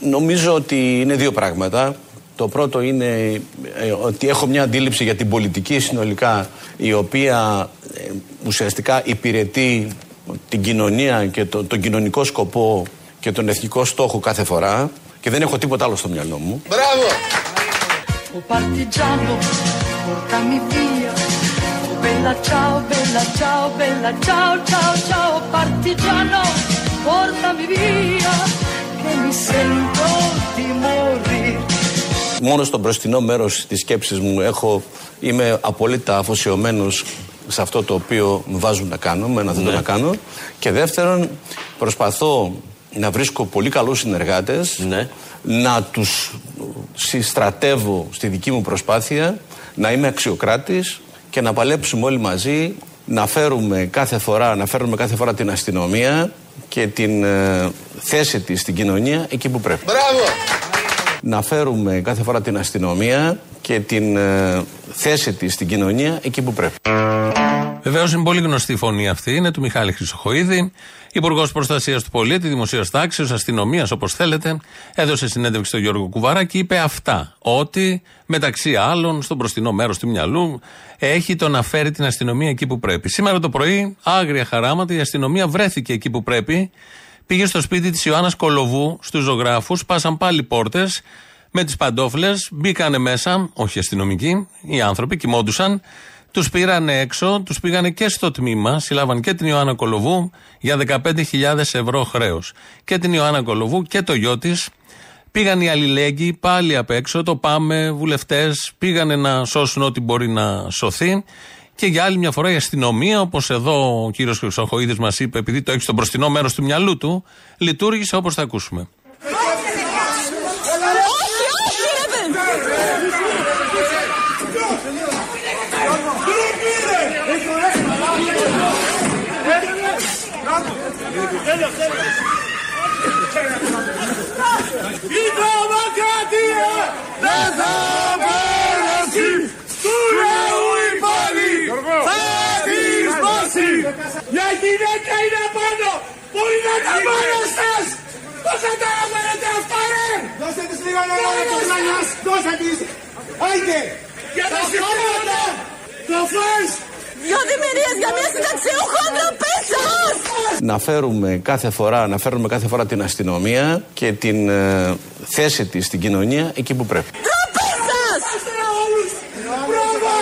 Νομίζω ότι είναι δύο πράγματα. Το πρώτο είναι ε, ότι έχω μια αντίληψη για την πολιτική συνολικά η οποία ε, ουσιαστικά υπηρετεί την κοινωνία και το, τον κοινωνικό σκοπό και τον εθνικό στόχο κάθε φορά και δεν έχω τίποτα άλλο στο μυαλό μου. Μπράβο! Oh partigiano, portami via. Oh bella ciao, bella ciao, bella ciao, ciao, ciao. Partigiano, portami via. Che mi sento di morire. Μόνο στο μπροστινό μέρος της σκέψης μου έχω, είμαι απόλυτα αφοσιωμένος σε αυτό το οποίο μου βάζουν να κάνω, με ένα δεν το να κάνω. Και δεύτερον, προσπαθώ να βρίσκω πολύ καλούς συνεργάτες, Ναι. να τους συστρατεύω στη δική μου προσπάθεια, να είμαι αξιοκράτης και να παλέψουμε όλοι μαζί να φέρουμε κάθε φορά, να φέρουμε κάθε φορά την αστυνομία και την ε, θέση της στην κοινωνία εκεί που πρέπει. Μπράβο! Να φέρουμε κάθε φορά την αστυνομία και την ε, θέση της στην κοινωνία εκεί που πρέπει. Βεβαίως είναι πολύ γνωστή η φωνή αυτή. Είναι του Μιχάλη Χρυσοχοίδη, Υπουργός Προστασίας του Πολίτη, Δημοσίας Τάξης, Αστυνομίας, όπως θέλετε. Έδωσε συνέντευξη στον Γιώργο Κουβαρά και είπε αυτά. Ότι μεταξύ άλλων, στο μπροστινό μέρος του μυαλού, έχει το να φέρει την αστυνομία εκεί που πρέπει. Σήμερα το πρωί, άγρια χαράματα, η αστυνομία βρέθηκε εκεί που πρέπει. Πήγε στο σπίτι της Ιωάννας Κολοβού, στους ζωγράφους, πάσαν πάλι πόρτες με τις παντόφλες, μπήκανε μέσα, όχι αστυνομικοί, οι άνθρωποι κοιμόντουσαν. Τους πήρανε έξω, τους πήγανε και στο τμήμα, συλλάβαν και την Ιωάννα Κολοβού για 15.000 ευρώ χρέος. Και την Ιωάννα Κολοβού και το γιο της. Πήγαν οι αλληλέγγυοι πάλι απ' έξω, το πάμε, βουλευτές, πήγανε να σώσουν ό,τι μπορεί να σωθεί. Και για άλλη μια φορά η αστυνομία, όπως εδώ ο κύριος Χρυσοχοίδης μας είπε, επειδή το έχει στο μπροστινό μέρος του μυαλού του, λειτουργήσε όπως θα ακούσουμε. Δημοκρατία δεν θα περάσει του λαού η πόλη θα τη σπάσει. Μια γυναίκα είναι πάνω, μπορεί να τα πάνω σας. Πώς θα τα έβαλετε αυτά ρε. Δώστε της λίγο νερό να το κλανιάς, δώστε της. Άιντε. Για τα σηκώματα. Το φας. Δυο δημιουργίες για μια συνταξιούχο ντροπήσας! να φέρουμε κάθε φορά, να φέρουμε κάθε φορά την αστυνομία και την ε, θέση της στην κοινωνία εκεί που πρέπει. Ντροπήσας! Μπράβο.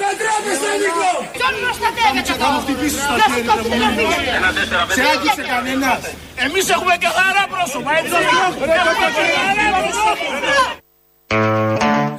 Να τρέπεστε Νίκο. Ποιον προστατεύετε εδώ. Να σου κόψετε να φύγετε. Σε άκουσε κανένας. Εμείς έχουμε καθαρά πρόσωπα, έτσι. Έχουμε καθαρά πρόσωπα.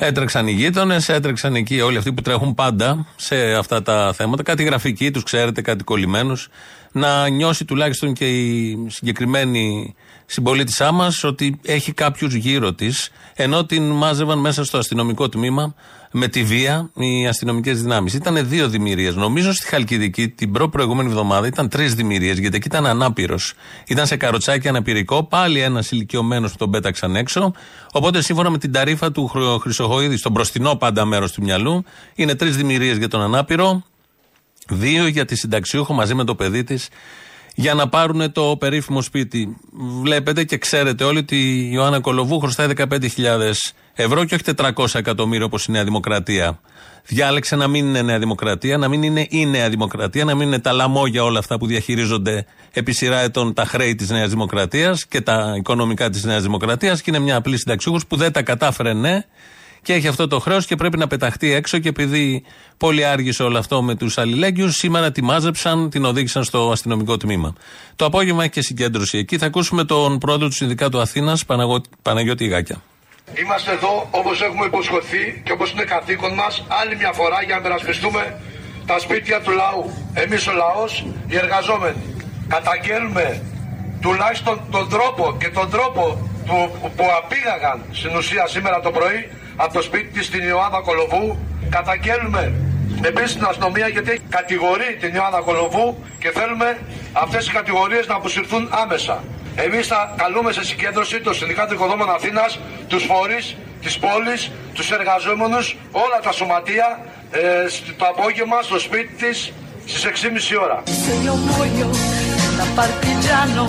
Έτρεξαν οι γείτονες, έτρεξαν εκεί όλοι αυτοί που τρέχουν πάντα σε αυτά τα θέματα. Κάτι γραφικοί τους, ξέρετε, κάτι κολλημένους. Να νιώσει τουλάχιστον και η συγκεκριμένη συμπολίτησά μας ότι έχει κάποιους γύρω της, ενώ την μάζευαν μέσα στο αστυνομικό τμήμα με τη βία οι αστυνομικές δυνάμεις. Ήταν δύο δημιουργίες. Νομίζω στη Χαλκιδική την προ-προηγούμενη εβδομάδα ήταν τρεις δημιουργίες, γιατί εκεί ήταν ανάπηρος. Ήταν σε καροτσάκι αναπηρικό, πάλι ένας ηλικιωμένος που τον πέταξαν έξω. Οπότε σύμφωνα με την ταρήφα του Χρυ- Χρυσοχοίδη, στο μπροστινό πάντα μέρος του μυαλού, είναι τρεις δημιουργίες για τον ανάπηρο, δύο για τη συνταξιούχο μαζί με το παιδί της για να πάρουν το περίφημο σπίτι. Βλέπετε και ξέρετε όλοι ότι η Ιωάννα Κολοβού χρωστάει 15.000 ευρώ και όχι 400 εκατομμύρια όπως η Νέα Δημοκρατία. Διάλεξε να μην είναι Νέα Δημοκρατία, να μην είναι η Νέα Δημοκρατία, να μην είναι τα λαμόγια όλα αυτά που διαχειρίζονται επί σειρά ετών τα χρέη της Νέας Δημοκρατίας και τα οικονομικά της Νέας Δημοκρατίας και είναι μια απλή συνταξιούχος που δεν τα κατάφερε, ναι, και έχει αυτό το χρέος και πρέπει να πεταχτεί έξω. Και επειδή πολύ άργησε όλο αυτό με τους αλληλέγγυους, σήμερα τη μάζεψαν, την οδήγησαν στο αστυνομικό τμήμα. Το απόγευμα έχει και συγκέντρωση εκεί. Θα ακούσουμε τον πρόεδρο του Συνδικάτου Αθήνας, Παναγιώτη Ιγάκια. Είμαστε εδώ όπως έχουμε υποσχεθεί και όπως είναι καθήκον μας άλλη μια φορά για να περασπιστούμε τα σπίτια του λαού. Εμείς ο λαός, οι εργαζόμενοι. Καταγγέλνουμε τουλάχιστον τον τρόπο και τον τρόπο του, που απήγαγαν στην ουσία σήμερα το πρωί από το σπίτι της στην Ιωάννα Κολοβού. Καταγγέλνουμε επίσης την αστυνομία γιατί κατηγορεί την Ιωάννα Κολοβού και θέλουμε αυτές οι κατηγορίες να αποσυρθούν άμεσα. Εμείς θα καλούμε σε συγκέντρωση το Συνδικάτο Οικοδόμων Αθήνας, τους φορείς της πόλης, τους εργαζόμενους, όλα τα σωματεία, ε, το απόγευμα στο σπίτι της στις 6.30 ώρα. Se io muoio da partigiano,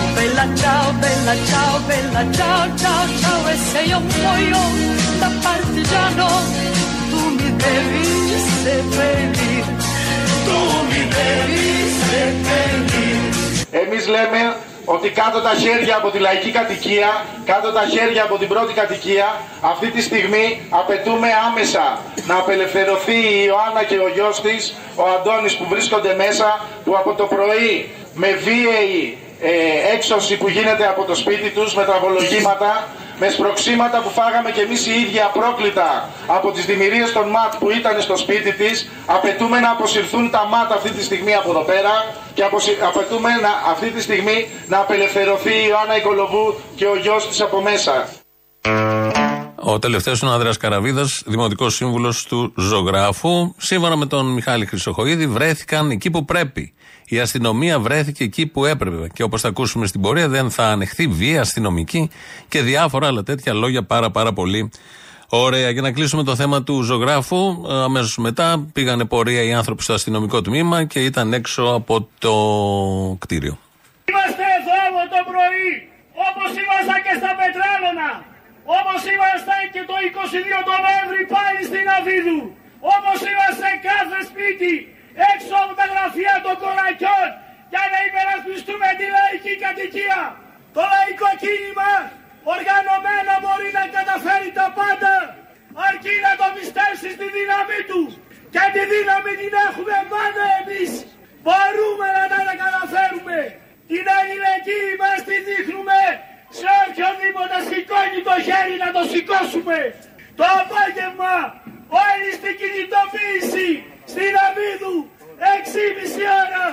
oh bella ciao, bella ciao, bella ciao, ciao, ciao. E se io muoio da partigiano, tu mi devi seppellire, tu mi devi seppellire. Εμείς λέμε ότι κάτω τα χέρια από τη λαϊκή κατοικία, κάτω τα χέρια από την πρώτη κατοικία, αυτή τη στιγμή απαιτούμε άμεσα να απελευθερωθεί η Ιωάννα και ο γιος της, ο Αντώνης που βρίσκονται μέσα, που από το πρωί με βίαιη ε, έξωση που γίνεται από το σπίτι τους, με τραβολογήματα, με σπροξήματα που φάγαμε και εμείς οι ίδιοι απρόκλητα από τις δημιουργίες των ΜΑΤ που ήταν στο σπίτι της, απαιτούμε να αποσυρθούν τα ΜΑΤ αυτή τη στιγμή από εδώ πέρα και αποσυ- απαιτούμε να, αυτή τη στιγμή να απελευθερωθεί η Ιωάννα Οικολοβού και ο γιος της από μέσα. Ο τελευταίος είναι ο Ανδρέας Καραβίδας, δημοτικός σύμβουλος του ζωγράφου. Σύμφωνα με τον Μιχάλη Χρυσοχοίδη, βρέθηκαν εκεί που πρέπει. Η αστυνομία βρέθηκε εκεί που έπρεπε. Και όπως θα ακούσουμε στην πορεία, δεν θα ανεχθεί βία αστυνομική και διάφορα άλλα τέτοια λόγια πάρα πάρα πολύ ωραία. Για να κλείσουμε το θέμα του ζωγράφου, αμέσως μετά πήγανε πορεία οι άνθρωποι στο αστυνομικό τμήμα και ήταν έξω από το κτίριο. Είμαστε εδώ από το πρωί, όπως ήμασταν και στα Πετράλωνα, όπως ήμασταν και το 22 το Νοέμβρη πάλι στην Αβίδου, όπως είμαστε κάθε σπίτι έξω από τα γραφεία των κορακιών για να υπερασπιστούμε τη λαϊκή κατοικία. Το λαϊκό κίνημα οργανωμένο μπορεί να καταφέρει τα πάντα αρκεί να το πιστέψει στη δύναμή του και τη δύναμη την έχουμε πάντα εμείς. Μπορούμε να τα καταφέρουμε. Την αλληλεγγύη μας τη δείχνουμε σε οποιοδήποτε σηκώνει το χέρι να το σηκώσουμε. Το απόγευμα όλοι στην κινητοποίηση στην Αβίδου 6,5 ώρα.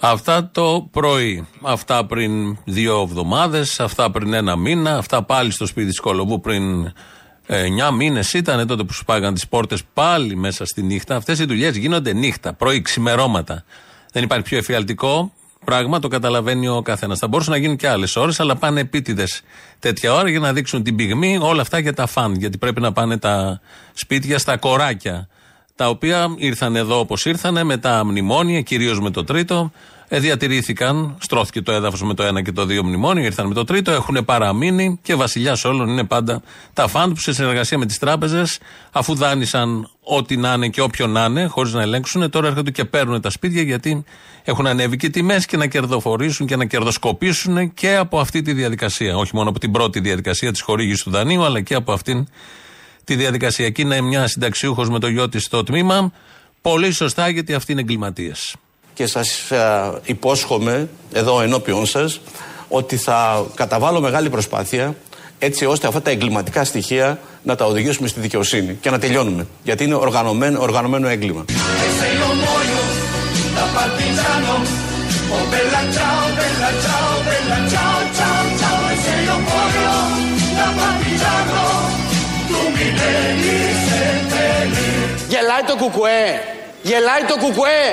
Αυτά το πρωί. Αυτά πριν δύο εβδομάδες, αυτά πριν ένα μήνα, αυτά πάλι στο σπίτι της Κολοβού πριν εννιά μήνες ήταν τότε που σου πάγαν τις πόρτες πάλι μέσα στη νύχτα. Αυτές οι δουλειές γίνονται νύχτα, πρωί, ξημερώματα. Δεν υπάρχει πιο εφιαλτικό πράγμα, το καταλαβαίνει ο καθένας. Θα μπορούσαν να γίνουν και άλλες ώρες, αλλά πάνε επίτηδες τέτοια ώρα για να δείξουν την πυγμή, όλα αυτά για τα φαν. Γιατί πρέπει να πάνε τα σπίτια στα κοράκια τα οποία ήρθαν εδώ όπως ήρθαν με τα μνημόνια, κυρίως με το τρίτο. Ε, διατηρήθηκαν, στρώθηκε το έδαφος με το ένα και το δύο μνημόνιο, ήρθαν με το τρίτο, έχουν παραμείνει και βασιλιάς όλων είναι πάντα τα φαντ που σε συνεργασία με τις τράπεζες, αφού δάνεισαν ό,τι να είναι και όποιον να είναι, χωρίς να ελέγξουν, τώρα έρχονται και παίρνουν τα σπίτια γιατί έχουν ανέβει και τιμές και να κερδοφορήσουν και να κερδοσκοπήσουν και από αυτή τη διαδικασία. Όχι μόνο από την πρώτη διαδικασία της χορήγησης του δανείου, αλλά και από αυτήν τη διαδικασία. Και είναι μια συνταξιούχος με το γιο της στο τμήμα. Πολύ σωστά γιατί αυτοί είναι εγκληματίες. Και σας ε, υπόσχομαι εδώ ενώπιον σας ότι θα καταβάλω μεγάλη προσπάθεια έτσι ώστε αυτά τα εγκληματικά στοιχεία να τα οδηγήσουμε στη δικαιοσύνη και να τελειώνουμε. Γιατί είναι οργανωμένο, οργανωμένο έγκλημα. E se io muoio da partigiano, oh bella ciao, bella ciao, bella ciao, ciao, ciao. E se io muoio da partigiano, tu mi devi seppellire. Γελάει το κουκουέ. Γελάει το κουκουέ.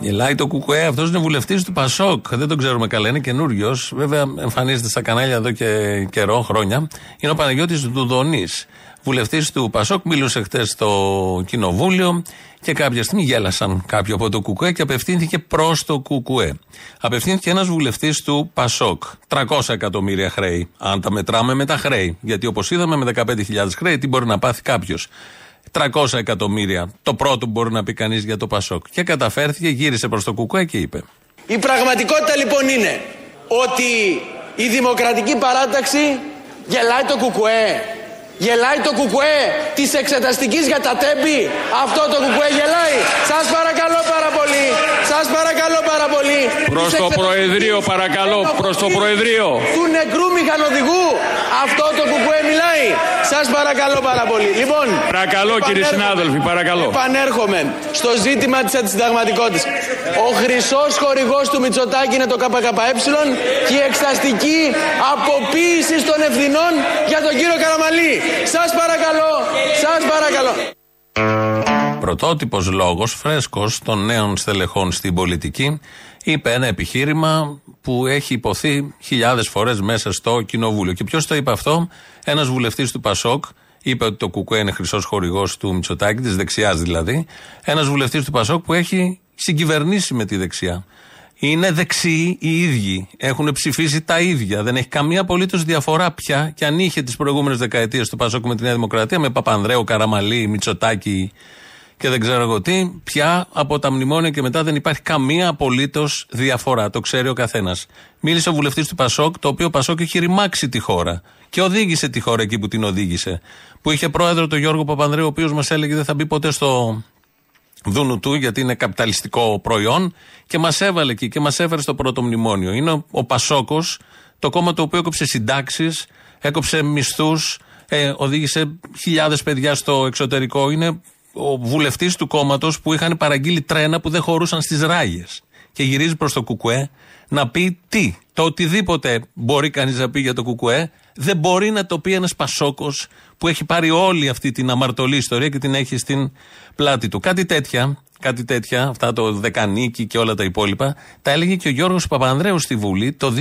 Γελάει το κουκουέ, αυτός είναι βουλευτής του Πασόκ. Δεν τον ξέρουμε καλά, είναι καινούριος. Βέβαια, εμφανίζεται στα κανάλια εδώ και καιρό, χρόνια. Είναι ο Παναγιώτης Δουδονής. Βουλευτής του Πασόκ, μιλούσε χτες στο κοινοβούλιο και κάποια στιγμή γέλασαν κάποιοι από το κουκουέ και απευθύνθηκε προς το κουκουέ. Απευθύνθηκε ένας βουλευτής του Πασόκ. 300 εκατομμύρια χρέη. Αν τα μετράμε με τα χρέη. Γιατί όπως είδαμε με 15.000 χρέη, τι μπορεί να πάθει κάποιος. 300 εκατομμύρια. Το πρώτο που μπορεί να πει κανείς για το Πασόκ. Και καταφέρθηκε, γύρισε προς το Κουκουέ και είπε. Η πραγματικότητα λοιπόν είναι ότι η δημοκρατική παράταξη γελάει το κουκουέ. Γελάει το κουκουέ της εξεταστικής για τα τέμπη. Αυτό το κουκουέ γελάει. Σας παρακαλώ πάρα πολύ. Σας παρακαλώ πάρα πολύ. Προς Της το εξεταστικής Προεδρείο, για παρακαλώ, τα προς το τέμπη Προεδρείο. Του νεκρού μηχανοδηγού. Αυτό το κουκουέ μιλάει. Σας παρακαλώ πάρα πολύ. Λοιπόν, Παρακαλώ, κύριε επανέρχομαι. συνάδελφοι, παρακαλώ. Επανέρχομαι στο ζήτημα της αντισυνταγματικότητας. Ο χρυσός χορηγός του Μητσοτάκη είναι το ΚΚΕ και η εξαστική αποποίηση των ευθυνών για τον κύριο Καραμαλή. Σας παρακαλώ, σας παρακαλώ. Πρωτότυπος λόγος, φρέσκος των νέων στελεχών στην πολιτική, είπε ένα επιχείρημα που έχει υποθεί χιλιάδες φορές μέσα στο κοινοβούλιο. Και ποιος το είπε αυτό, ένας βουλευτής του Πασόκ, είπε ότι το Κουκουέ είναι χρυσός χορηγός του Μητσοτάκη, της δεξιάς δηλαδή. Ένας βουλευτής του Πασόκ που έχει συγκυβερνήσει με τη δεξιά. Είναι δεξιοί οι ίδιοι. Έχουν ψηφίσει τα ίδια. Δεν έχει καμία απολύτως διαφορά πια. Και αν είχε τις προηγούμενες δεκαετίες του Πασόκ με τη Νέα Δημοκρατία, με Παπανδρέου, Καραμαλή, Μητσοτάκη και δεν ξέρω εγώ τι, πια από τα μνημόνια και μετά δεν υπάρχει καμία απολύτως διαφορά. Το ξέρει ο καθένας. Μίλησε ο βουλευτής του Πασόκ, το οποίο Πασόκ έχει ρημάξει τη χώρα και οδήγησε τη χώρα εκεί που την οδήγησε. Που είχε πρόεδρο τον Γιώργο Παπανδρέου, ο οποίος μας έλεγε δεν θα μπει ποτέ στο δούνου του, γιατί είναι καπιταλιστικό προϊόν και μας έβαλε εκεί και μας έφερε στο πρώτο μνημόνιο. Είναι ο, ο Πασόκος, το κόμμα το οποίο έκοψε συντάξεις, έκοψε μισθούς, ε, οδήγησε χιλιάδες παιδιά στο εξωτερικό. Είναι ο βουλευτής του κόμματος που είχαν παραγγείλει τρένα που δεν χωρούσαν στις ράγες. Και γυρίζει προς το Κουκουέ να πει τι. Το οτιδήποτε μπορεί κανείς να πει για το Κουκουέ, δεν μπορεί να το πει ένας Πασόκος που έχει πάρει όλη αυτή την αμαρτωλή ιστορία και την έχει στην πλάτη του. Κάτι τέτοια, κάτι τέτοια, αυτά το Δεκανίκη και όλα τα υπόλοιπα, τα έλεγε και ο Γιώργος Παπανδρέου στη Βουλή το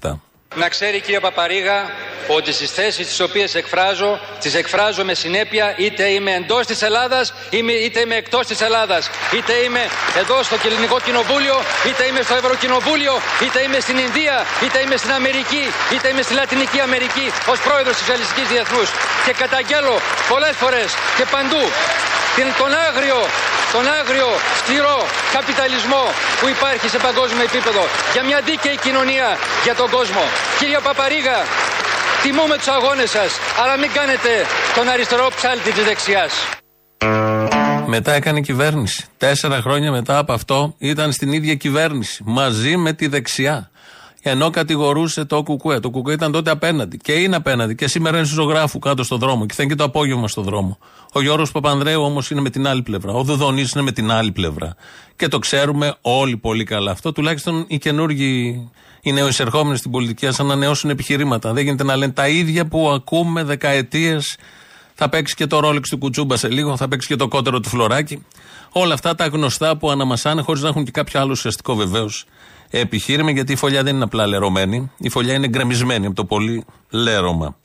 2007. Να ξέρει κύριε Παπαρίγα ότι στις θέσεις τις οποίες εκφράζω τις εκφράζω με συνέπεια είτε είμαι εντός της Ελλάδας είτε είμαι εκτός της Ελλάδας. Είτε είμαι εδώ στο Ελληνικό Κοινοβούλιο είτε είμαι στο Ευρωκοινοβούλιο είτε είμαι στην Ινδία είτε είμαι στην Αμερική είτε είμαι στη Λατινική Αμερική ως πρόεδρος της Ελληνικής Διεθνούς. Και καταγγέλω πολλές φορές και παντού τον άγριο, τον άγριο σκληρό καπιταλισμό που υπάρχει σε παγκόσμιο επίπεδο για μια δίκαιη κοινωνία για τον κόσμο. Κύριε Παπαρίγα, τιμούμε τους αγώνες σας, αλλά μην κάνετε τον αριστερό ψάλτη της δεξιάς. Μετά έκανε κυβέρνηση. Τέσσερα χρόνια μετά από αυτό ήταν στην ίδια κυβέρνηση. Μαζί με τη δεξιά. Ενώ κατηγορούσε το Κουκουέ. Το Κουκουέ ήταν τότε απέναντι. Και είναι απέναντι. Και σήμερα είναι ζωγράφους κάτω στον δρόμο. Και θα είναι και το απόγευμα στον δρόμο. Ο Γιώργος Παπανδρέου όμως είναι με την άλλη πλευρά. Ο Δουδονής είναι με την άλλη πλευρά. Και το ξέρουμε όλοι πολύ καλά αυτό. Τουλάχιστον οι καινούργοι, οι νεοεισερχόμενοι στην πολιτική, ας ανανεώσουν επιχειρήματα. Δεν γίνεται να λένε τα ίδια που ακούμε δεκαετίες. Θα παίξει και το ρόλεξ του Κουτσούμπα σε λίγο, θα παίξει και το κότερο του φλωράκι. Όλα αυτά τα γνωστά που αναμασάνε χωρίς να έχουν και κάποιο άλλο ουσιαστικό βεβαίως επιχείρημα, γιατί η φωλιά δεν είναι απλά λερωμένη. Η φωλιά είναι γκρεμισμένη από το πολύ λέρωμα.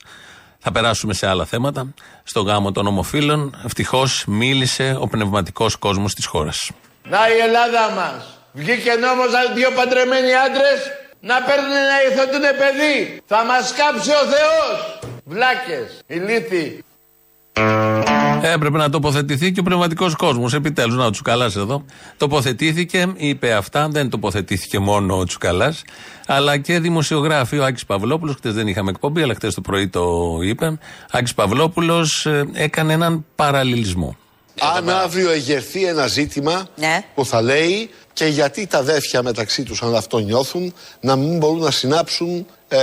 Θα περάσουμε σε άλλα θέματα. Στο γάμο των ομοφύλων, ευτυχώς μίλησε ο πνευματικός κόσμος της χώρας. Να η Ελλάδα μας. Βγήκε νόμος δύο παντρεμένοι άντρες να παίρνουν να υιοθετούν παιδί. Θα μας κάψει ο Θεός. Βλάκες, ηλίθιοι. Έπρεπε να τοποθετηθεί και ο πνευματικός κόσμος. Επιτέλους, να ο Τσουκαλάς εδώ. Τοποθετήθηκε, είπε αυτά. Δεν τοποθετήθηκε μόνο ο Τσουκαλάς, αλλά και δημοσιογράφοι. Ο Άκης Παυλόπουλος, χτες δεν είχαμε εκπομπή, αλλά χτες το πρωί το είπε. Άκης Παυλόπουλος ε, έκανε έναν παραλληλισμό. Αν αύριο εγερθεί ένα ζήτημα Ναι. που θα λέει και γιατί τα αδέρφια μεταξύ τους αν αυτό νιώθουν να μην μπορούν να συνάψουν ε,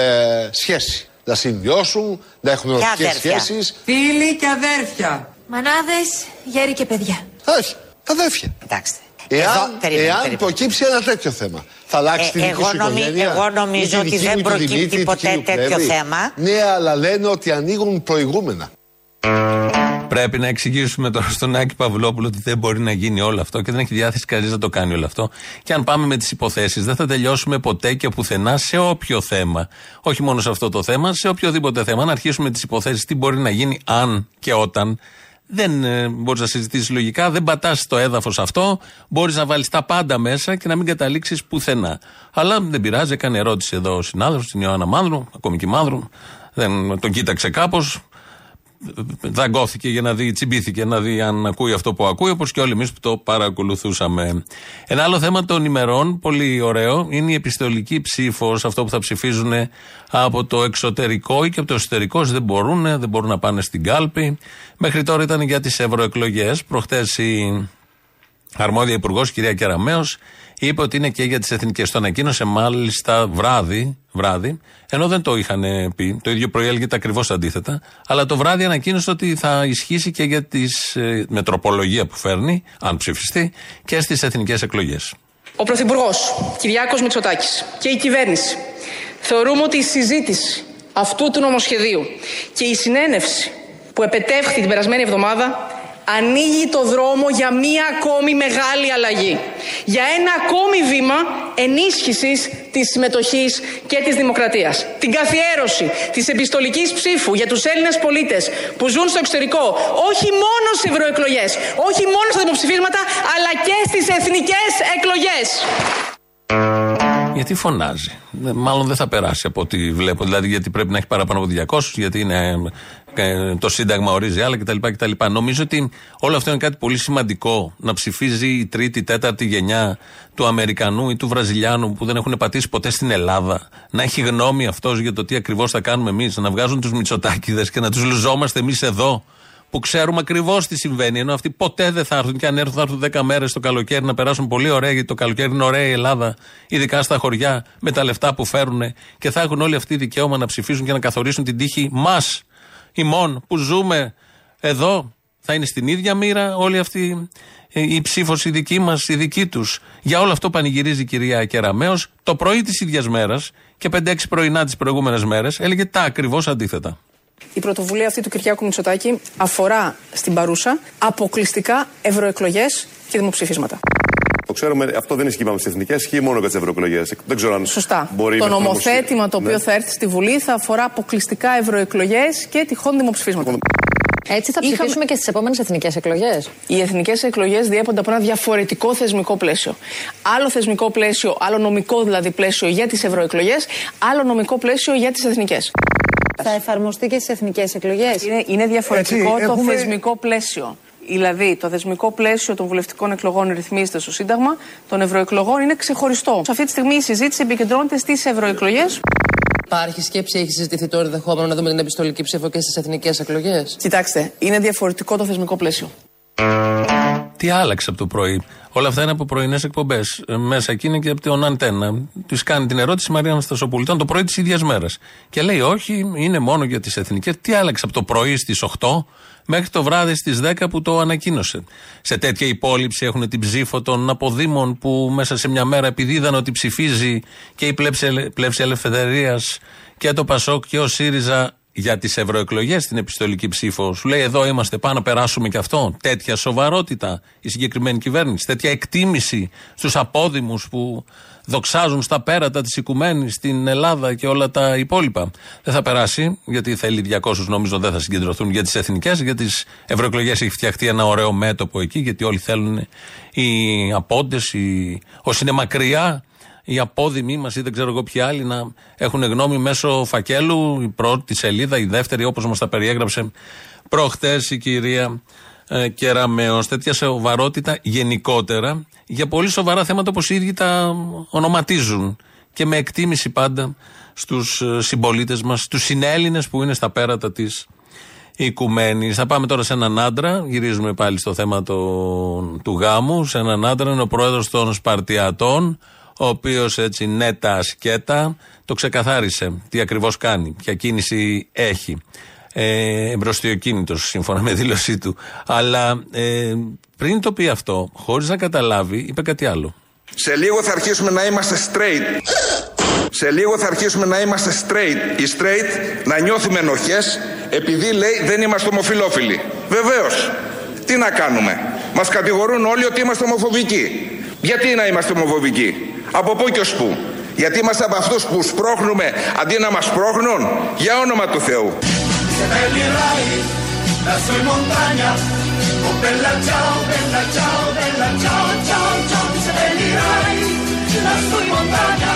σχέση. Να συμβιώσουν, να έχουν ερωτικές αδέρφια; σχέσεις. Φίλοι και αδέρφια. Μανάδες, γέροι και παιδιά. Όχι, τα αδέρφια. Εντάξει. Εάν, Εδώ, περίμενε, εάν περίμενε. προκύψει ένα τέτοιο θέμα, θα αλλάξει Ε, την δική εγώ σου νομι- οικογένεια; εγώ νομίζω ή τη ότι δική δεν μου, του προκύπτει Δημήτρη, του ποτέ κυρίου τέτοιο Πλεύρη. θέμα. Ναι, αλλά λένε ότι ανοίγουν προηγούμενα. Πρέπει να εξηγήσουμε τώρα στον Άκη Παυλόπουλο ότι δεν μπορεί να γίνει όλο αυτό και δεν έχει διάθεση κανείς να το κάνει όλο αυτό. Και αν πάμε με τις υποθέσεις, δεν θα τελειώσουμε ποτέ και πουθενά σε όποιο θέμα. Όχι μόνο σε αυτό το θέμα, σε οποιοδήποτε θέμα. Να αρχίσουμε τις υποθέσεις, τι μπορεί να γίνει αν και όταν. Δεν ε, μπορείς να συζητήσεις λογικά, δεν πατάς το έδαφος αυτό. Μπορείς να βάλεις τα πάντα μέσα και να μην καταλήξεις πουθενά. Αλλά δεν πειράζει, έκανε ερώτηση εδώ ο συνάδελφος, την Ιωάννα Μάνδρου, ακόμη και η Μάνδρου. Δεν τον κοίταξε κάπως δαγκώθηκε για να δει, τσιμπήθηκε να δει αν ακούει αυτό που ακούει, όπως και όλοι εμείς που το παρακολουθούσαμε. Ένα άλλο θέμα των ημερών, πολύ ωραίο, είναι η επιστολική ψήφος, αυτό που θα ψηφίζουν από το εξωτερικό ή και από το εσωτερικό. όσοι Δεν μπορούν, δεν μπορούν να πάνε στην κάλπη. Μέχρι τώρα ήταν για τις ευρωεκλογές. Προχτές η αρμόδια υπουργός, κυρία Κεραμέο, είπε ότι είναι και για τις εθνικές. Το ανακοίνωσε μάλιστα βράδυ, βράδυ, ενώ δεν το είχαν πει. Το ίδιο πρωί έλεγε τα ακριβώς αντίθετα. Αλλά το βράδυ ανακοίνωσε ότι θα ισχύσει και για τη ε, μετροπολογία που φέρνει, αν ψηφιστεί, και στις εθνικές εκλογές. Ο Πρωθυπουργός Κυριάκος Μητσοτάκης και η κυβέρνηση θεωρούμε ότι η συζήτηση αυτού του νομοσχεδίου και η συνένευση που επετεύχθη την περασμένη εβδομάδα ανοίγει το δρόμο για μία ακόμη μεγάλη αλλαγή. Για ένα ακόμη βήμα ενίσχυσης της συμμετοχής και της δημοκρατίας. Την καθιέρωση της επιστολικής ψήφου για τους Έλληνες πολίτες που ζουν στο εξωτερικό, όχι μόνο στις ευρωεκλογές, όχι μόνο στα δημοψηφίσματα, αλλά και στις εθνικές εκλογές. Γιατί φωνάζει; Ε, Μάλλον δεν θα περάσει από ό,τι βλέπω. Δηλαδή, γιατί πρέπει να έχει παραπάνω από 200, γιατί είναι, ε, το Σύνταγμα ορίζει άλλα κτλ, κτλ. Νομίζω ότι όλο αυτό είναι κάτι πολύ σημαντικό. Να ψηφίζει η τρίτη, τέταρτη γενιά του Αμερικανού ή του Βραζιλιάνου που δεν έχουν πατήσει ποτέ στην Ελλάδα. Να έχει γνώμη αυτός για το τι ακριβώς θα κάνουμε εμείς. Να βγάζουν τους Μητσοτάκηδες και να τους λουζόμαστε εμείς εδώ που ξέρουμε ακριβώς τι συμβαίνει. Ενώ αυτοί ποτέ δεν θα έρθουν και αν έρθουν θα έρθουν 10 μέρες το καλοκαίρι να περάσουν πολύ ωραία, γιατί το καλοκαίρι είναι ωραία η Ελλάδα, ειδικά στα χωριά, με τα λεφτά που φέρουν και θα έχουν όλοι αυτοί δικαίωμα να ψηφίσουν και να καθορίσουν την τύχη μας, ημών, που ζούμε εδώ. Θα είναι στην ίδια μοίρα όλη αυτή η ψήφο η δική μας, η δική τους. Για όλο αυτό πανηγυρίζει η κυρία Κεραμέο το πρωί της ίδιας μέρας και 5-6 πρωινά τι προηγούμενες μέρες έλεγε τα ακριβώς αντίθετα. Η πρωτοβουλία αυτή του Κυριάκου Μητσοτάκη αφορά στην παρούσα αποκλειστικά ευρωεκλογές και δημοψηφίσματα. Το ξέρουμε, αυτό δεν ισχύει με τι εθνικές, ισχύει μόνο για τις ευρωεκλογές. Δεν ξέρω αν Σωστά. μπορεί το να νομοθέτημα το οποίο Ναι. θα έρθει στη Βουλή θα αφορά αποκλειστικά ευρωεκλογές και τυχόν δημοψηφίσματα. Έτσι θα Είχαμε- ψηφίσουμε και στις επόμενες εθνικές εκλογές. Οι εθνικές εκλογές διέπονται από ένα διαφορετικό θεσμικό πλαίσιο. Άλλο θεσμικό πλαίσιο, άλλο νομικό δηλαδή πλαίσιο για τις ευρωεκλογές, άλλο νομικό πλαίσιο για τις εθνικές. Θα εφαρμοστεί και στις εθνικές εκλογές. Είναι, είναι διαφορετικό Έτσι, το έχουμε- θεσμικό πλαίσιο. Δηλαδή, το θεσμικό πλαίσιο των βουλευτικών εκλογών ρυθμίζεται στο Σύνταγμα, των ευρωεκλογών είναι ξεχωριστό. Σε αυτή τη στιγμή η συζήτηση επικεντρώνεται στις ευρωεκλογές. Υπάρχει σκέψη, έχει συζητηθεί το ενδεχόμενο να δούμε την επιστολική ψήφο και στις εθνικές εκλογές; Κοιτάξτε, είναι διαφορετικό το θεσμικό πλαίσιο. Τι άλλαξε από το πρωί; Όλα αυτά είναι από πρωινές εκπομπές. Μέσα εκεί είναι και από τον Αντένα. Της κάνει την ερώτηση η Μαρία Αναστασοπούλου. Ήταν το πρωί της ίδιας μέρας. Και λέει, Όχι, είναι μόνο για τις εθνικές. Τι άλλαξε από το πρωί στις 8 μέχρι το βράδυ στις 10 που το ανακοίνωσε. Σε τέτοια υπόλοιψη έχουν την ψήφο των αποδήμων που μέσα σε μια μέρα επειδή είδαν ότι ψηφίζει και η πλεύση, πλεύση ελευθερίας και το Πασόκ και ο ΣΥΡΙΖΑ για τις ευρωεκλογές την επιστολική ψήφο. Σου λέει εδώ είμαστε, πάμε να περάσουμε και αυτό. Τέτοια σοβαρότητα η συγκεκριμένη κυβέρνηση. Τέτοια εκτίμηση στους απόδημους που δοξάζουν στα πέρατα της οικουμένης στην Ελλάδα και όλα τα υπόλοιπα. Δεν θα περάσει, γιατί θέλει 200 νομίζω δεν θα συγκεντρωθούν για τις εθνικές. Για τις ευρωεκλογές έχει φτιαχτεί ένα ωραίο μέτωπο εκεί, γιατί όλοι θέλουν οι απόντες, οι... όσοι είναι μακριά οι απόδημοι μας ή δεν ξέρω εγώ ποιοι άλλοι να έχουν γνώμη μέσω φακέλου, η πρώτη σελίδα, η δεύτερη, όπως μας τα περιέγραψε προχτές η κυρία ε, Κεραμέο. Τέτοια σοβαρότητα γενικότερα για πολύ σοβαρά θέματα όπως οι ίδιοι τα ονοματίζουν και με εκτίμηση πάντα στους συμπολίτες μας, στου συνέλληνες που είναι στα πέρατα της οικουμένης. Θα πάμε τώρα σε έναν άντρα. Γυρίζουμε πάλι στο θέμα το- του γάμου. Σε έναν άντρα είναι ο πρόεδρος των Σπαρτιατών, ο οποίος έτσι νέτα σκέτα το ξεκαθάρισε τι ακριβώς κάνει, ποια κίνηση έχει. Ε, μπροστιοκίνητο, σύμφωνα με δήλωσή του. Αλλά ε, πριν το πει αυτό, χωρίς να καταλάβει, είπε κάτι άλλο. Σε λίγο θα αρχίσουμε να είμαστε straight. Σε λίγο θα αρχίσουμε να είμαστε straight. Οι straight να νιώθουμε ενοχές επειδή λέει δεν είμαστε ομοφιλόφιλοι. Βεβαίως. Τι να κάνουμε. Μας κατηγορούν όλοι ότι είμαστε ομοφοβικοί. Γιατί να είμαστε ομοφοβικοί; Από πού και ως πού; Γιατί είμαστε από αυτούς που σπρώχνουμε αντί να μας σπρώχνουν; Για όνομα του Θεού. Se bellirai lassù in montagna. Oh bella ciao, bella ciao, bella ciao, ciao, ciao. Se bellirai lassù in montagna.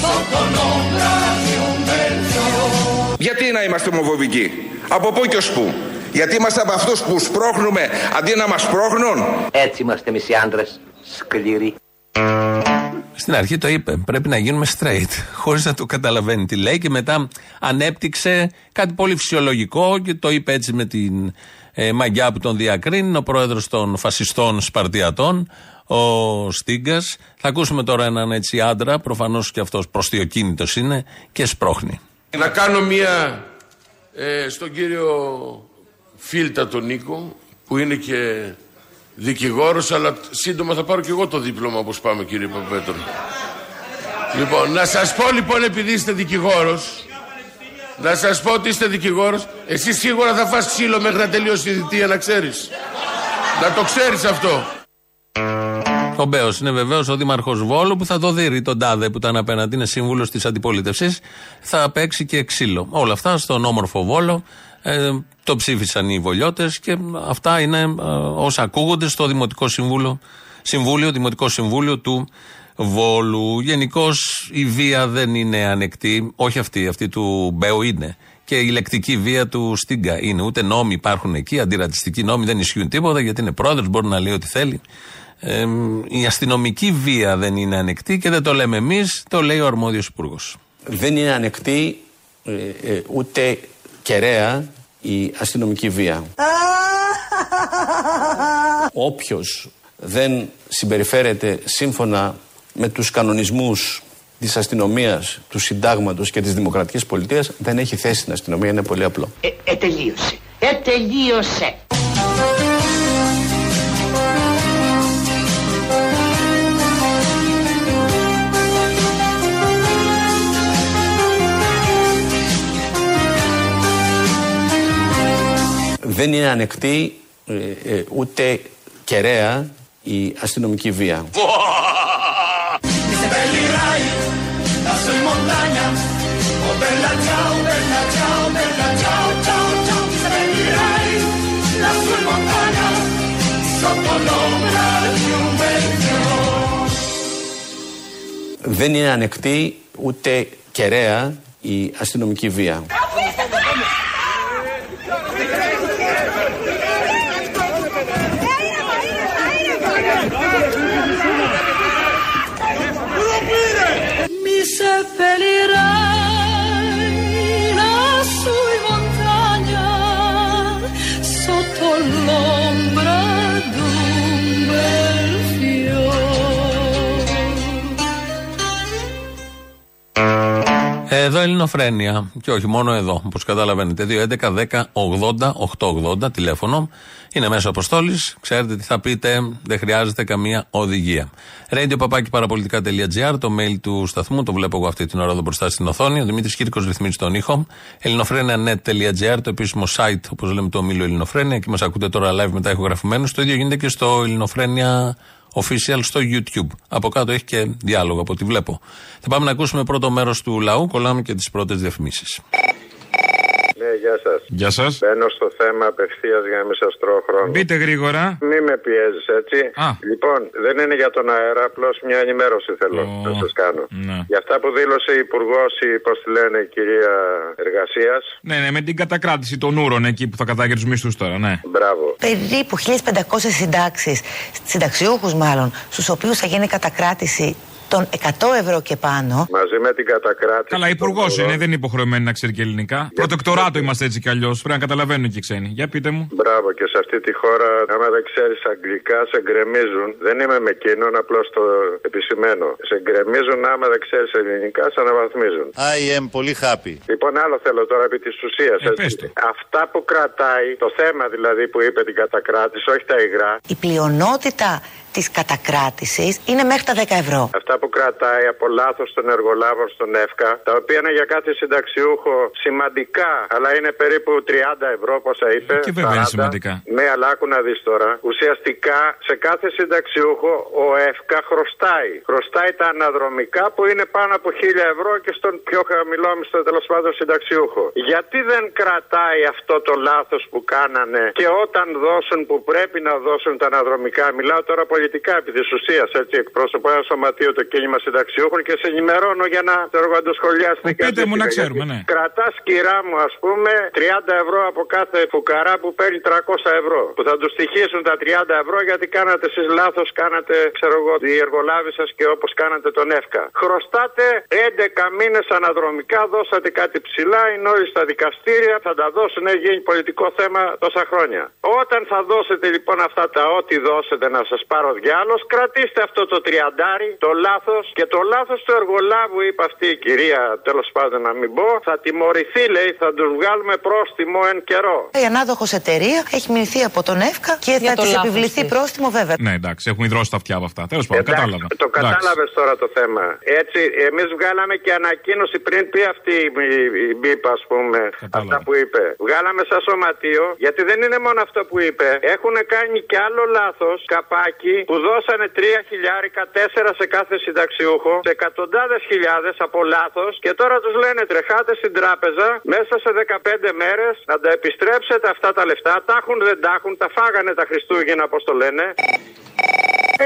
Sotto l'ombra di un bel fiore. Γιατί να είμαστε ομοφοβικοί; Από πού και ως πού; Γιατί είμαστε από αυτούς που σπρώχνουμε αντί να μας σπρώχνουν; Έτσι είμαστε εμείς οι άντρες, σκληροί. Στην αρχή το είπε. Πρέπει να γίνουμε straight. Χωρίς να το καταλαβαίνει τι λέει. Και μετά ανέπτυξε κάτι πολύ φυσιολογικό και το είπε έτσι με την ε, μαγιά που τον διακρίνει. Είναι ο πρόεδρος των φασιστών Σπαρτιατών, ο Στίγκας. Θα ακούσουμε τώρα έναν έτσι άντρα. Προφανώς και αυτός προστιοκίνητος είναι και σπρώχνει. Να κάνω μία ε, στον κύριο Φίλτα τον Νίκο που είναι και δικηγόρος αλλά σύντομα θα πάρω και εγώ το δίπλωμα όπως πάμε κύριε Παπέτρο. Λοιπόν, να σας πω λοιπόν επειδή είστε δικηγόρος να σας πω ότι είστε δικηγόρος εσύ σίγουρα θα φας ξύλο μέχρι να τελειώσει η θητεία να ξέρεις. Να το ξέρεις αυτό. Ο Μπέος είναι βεβαίως ο Δήμαρχος Βόλου που θα το δει τον Τάδε που ήταν απέναντι, είναι σύμβουλος της αντιπολίτευσης. Θα παίξει και ξύλο. Όλα αυτά στον όμορφο Βόλο. Ε, το ψήφισαν οι βολιώτες και αυτά είναι ε, όσα ακούγονται στο Δημοτικό Συμβούλιο, Συμβούλιο, Δημοτικό Συμβούλιο του Βόλου. Γενικώς η βία δεν είναι ανεκτή. Όχι αυτή, αυτή του Μπέου είναι. Και η λεκτική βία του Στίγκα είναι. Ούτε νόμοι υπάρχουν εκεί, αντιρατσιστικοί νόμοι δεν ισχύουν τίποτα γιατί είναι πρόεδρος, μπορεί να λέει ό,τι θέλει. Ε, η αστυνομική βία δεν είναι ανεκτή και δεν το λέμε εμείς, το λέει ο αρμόδιος υπουργός. Δεν είναι ανεκτή ε, ε, ούτε κεραία η αστυνομική βία. Όποιος δεν συμπεριφέρεται σύμφωνα με τους κανονισμούς της αστυνομίας, του συντάγματος και της δημοκρατικής πολιτείας δεν έχει θέση στην αστυνομία, είναι πολύ απλό. Ε, ε, τελείωσε. Δεν είναι ανεκτή ε, ε, ούτε κεραία η αστυνομική βία. Δεν είναι ανεκτή ούτε κεραία η αστυνομική βία. Seppellirai lassù in montagna sotto l'ombra d'un bel fiore. Εδώ Ελληνοφρένια. Και όχι μόνο εδώ, όπως καταλαβαίνετε. 2.11.10.80.880 τηλέφωνο. Είναι μέσω αποστόλης. Ξέρετε τι θα πείτε. Δεν χρειάζεται καμία οδηγία. Radio παραπολιτικά.gr, το mail του σταθμού. Το βλέπω εγώ αυτή την ώρα εδώ μπροστά στην οθόνη. Ο Δημήτρης Κύρκος ρυθμίζει τον ήχο. Ελληνοφρένια.net.gr, το επίσημο site, όπως λέμε το ομίλιο Ελληνοφρένια. Και μας ακούτε τώρα live μετά ηχογραφημένους. Το ίδιο γίνεται και στο Ελληνοφρένια official στο YouTube. Από κάτω έχει και διάλογο από ό,τι βλέπω. Θα πάμε να ακούσουμε πρώτο μέρος του λαού. Κολλάμε και τις πρώτες διαφημίσεις. Ναι, γεια σας. Γεια σας. Μπαίνω στο θέμα απευθείας για να μην σας τρώω χρόνο. Μπείτε γρήγορα. Μην με πιέζεις, έτσι. Α. Λοιπόν, δεν είναι για τον αέρα, απλώς μια ενημέρωση θέλω να σας κάνω. Ναι. Για αυτά που δήλωσε η Υπουργός, ή πώς τη λένε, η κυρία Εργασίας. Ναι, ναι, με την κατακράτηση των ούρων εκεί που θα κατάγει του μισθού τώρα, ναι. Μπράβο. Περίπου 1500 συντάξεις, συνταξιούχους μάλλον, στους οποίους θα γίνει κατακράτηση των 100 ευρώ και πάνω. Μαζί με την κατακράτηση. Καλά, υπουργός είναι, δεν είναι υποχρεωμένη να ξέρει και ελληνικά. Προτεκτοράτο είμαστε έτσι κι αλλιώς. Πρέπει να καταλαβαίνουν και οι ξένοι. Για πείτε μου. Μπράβο, και σε αυτή τη χώρα, άμα δεν ξέρεις αγγλικά, σε γκρεμίζουν. Δεν είμαι με εκείνον, απλώς το επισημαίνω. Σε γκρεμίζουν, άμα δεν ξέρεις ελληνικά, σε αναβαθμίζουν. I am πολύ happy. Λοιπόν, άλλο θέλω τώρα επί της ουσίας. Αυτά που κρατάει, το θέμα δηλαδή που είπε την κατακράτηση, όχι τα υγρά. Η πλειονότητα της κατακράτησης είναι μέχρι τα 10 ευρώ. Αυτά που κρατάει από λάθος των εργολάβων στον ΕΦΚΑ, τα οποία είναι για κάθε συνταξιούχο σημαντικά, αλλά είναι περίπου 30 ευρώ, πόσα είπε. Και βέβαια είναι 40. σημαντικά. Ναι, αλλά άκου να δεις τώρα. Ουσιαστικά σε κάθε συνταξιούχο ο ΕΦΚΑ χρωστάει. Χρωστάει τα αναδρομικά που είναι πάνω από 1000 ευρώ και στον πιο χαμηλό μισθό τέλος πάντων συνταξιούχο. Γιατί δεν κρατάει αυτό το λάθος που κάνανε και όταν δώσουν που πρέπει να δώσουν τα αναδρομικά, μιλάω τώρα πολιτικά επί τη ουσία, έτσι, εκπρόσωπο ένα σωματείο το κίνημα συνταξιούχων και σε ενημερώνω για να το εργοαντοσχολιάσετε Πείτε μου να ξέρουμε, ναι. Κρατάς κυρά μου, ας πούμε, 30 ευρώ από κάθε φουκαρά που παίρνει 300 ευρώ. Που θα τους στοιχήσουν τα 30 ευρώ γιατί κάνατε εσείς λάθος, κάνατε, ξέρω εγώ, οι εργολάβοι σας και όπως κάνατε τον ΕΦΚΑ. Χρωστάτε 11 μήνες αναδρομικά, δώσατε κάτι ψηλά, είναι όλοι στα δικαστήρια, θα τα δώσουν, έχει γίνει πολιτικό θέμα τόσα χρόνια. Όταν θα δώσετε λοιπόν αυτά τα ό,τι δώσετε να σας πάρω διάλο. Κρατήστε αυτό το τριαντάρι, το λάθος και το λάθος του εργολάβου, είπε αυτή η κυρία, τέλος πάντων να μην πω. Θα τιμωρηθεί, λέει, θα τους βγάλουμε πρόστιμο εν καιρό. Η ανάδοχος εταιρεία έχει μηνυθεί από τον ΕΦΚΑ και Για θα το της λάθος επιβληθεί της. πρόστιμο βέβαια. Ναι, εντάξει, έχουν υδρώσει τα αυτιά από αυτά. Τέλος πάντων, Εντάξει, κατάλαβα. Το κατάλαβες τώρα το θέμα. Έτσι, εμείς βγάλαμε και ανακοίνωση πριν πει αυτή η, η μπίπ, ας πούμε, αυτά που είπε. Βγάλαμε σαν σωματείο, γιατί δεν είναι μόνο αυτό που είπε. Έχουν κάνει και άλλο λάθος, καπάκι, που δώσανε τρία χιλιάρικα, τέσσερα σε κάθε συνταξιούχο, σε εκατοντάδες χιλιάδες από λάθος και τώρα τους λένε τρεχάτε στην τράπεζα μέσα σε 15 μέρες να τα επιστρέψετε αυτά τα λεφτά. Τα έχουν, δεν τα έχουν, τα φάγανε τα Χριστούγεννα, πώ το λένε.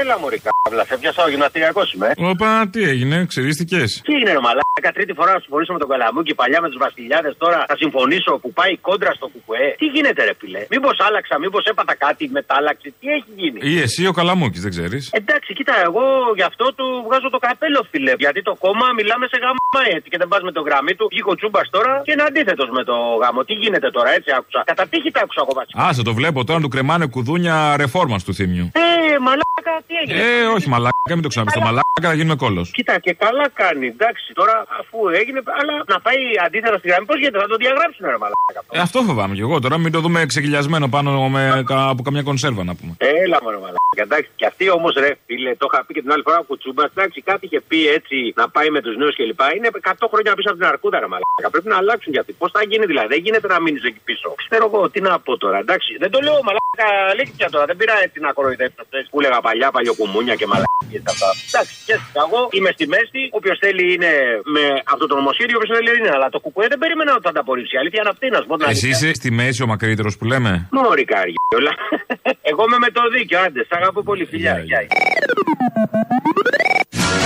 Έλα μωρή κάβλα, σε πιάσα ο γυμναστηριακός είμαι. Όπα, τι έγινε, ξερίστηκες; Τι είναι ρε μαλάκα, τρίτη φορά να συμφωνήσω με τον Καλαμούκη παλιά με τους βασιλιάδες. Τώρα θα συμφωνήσω που πάει κόντρα στο κουκουέ. Τι γίνεται ρε φιλέ. Μήπως άλλαξα, μήπως έπατα κάτι, μετάλλαξε. Τι έχει γίνει; Ή εσύ ο Καλαμούκης, δεν ξέρεις; Εντάξει, κοίτα, εγώ γι' αυτό του βγάζω το καπέλο, φίλε. Γιατί το κόμμα μιλάμε σε γάμο έτσι και δεν πας με το γραμμή του. Βγήκε ο Τσούμπας τώρα και είναι αντίθετος με το γάμο. Τι γίνεται τώρα, έτσι άκουσα. Κατά τύχη τα άκουσα εγώ βασικά. Άσε το βλέπω τώρα του κρεμάνε κουδούνια ρεφόρμας του θύμιου. Ε, μαλάκα, τι έγινε; Ε, όχι μαλάκα, μην το ξαναπεί το μαλάκα, να γίνουμε κόλος. Κοίτα και καλά κάνει, εντάξει. Τώρα αφού έγινε, αλλά να πάει αντίθετα στη γραμμή, πώς γίνεται, θα το διαγράψουν ρε μαλάκα. Ε, αυτό φοβάμαι κι εγώ τώρα, μην το δούμε ξεκυλιασμένο πάνω με, κα- από καμιά κονσέρβα να πούμε. Έλα μωρέ μαλάκα, εντάξει. Και αυτή όμως ρε φίλε, το είχα πει και την άλλη φορά ο Κουτσούμπας, εντάξει, κάτι είχε πει έτσι να πάει με τους νέους κλπ. Είναι 100 χρόνια πίσω από την αρκούδα ρε μαλάκα. Πρέπει να αλλάξουν γιατί. Πώς θα γίνει δηλαδή, δεν γίνεται να μείνεις εκεί πίσω. Ξέρω εγώ τι να πω τώρα, εντάξει. Δεν το λέω μαλάκα αλήθεια τώρα, δεν πήρα έτσι να κοροϊδέψω αυτές που έλεγα παλιά, παλιοκουμούνια και μαλακίες αυτά. Εντάξει, και εγώ είμαι στη μέση, όποιος θέλει είναι με αυτό το νομοσχέδιο, όποιος θέλει είναι. Αλλά το κουκουέ δεν περίμενα ότι θα τα απορρίψει. Η Αλήθεια είναι αυτή, να σου πω την Εσύ αλήθεια. είσαι στη μέση ο μακρύτερος που λέμε. Μόρι καριόλα. Εγώ είμαι με το δίκιο, άντε, σ' αγαπώ πολύ, φιλιά. Γεια.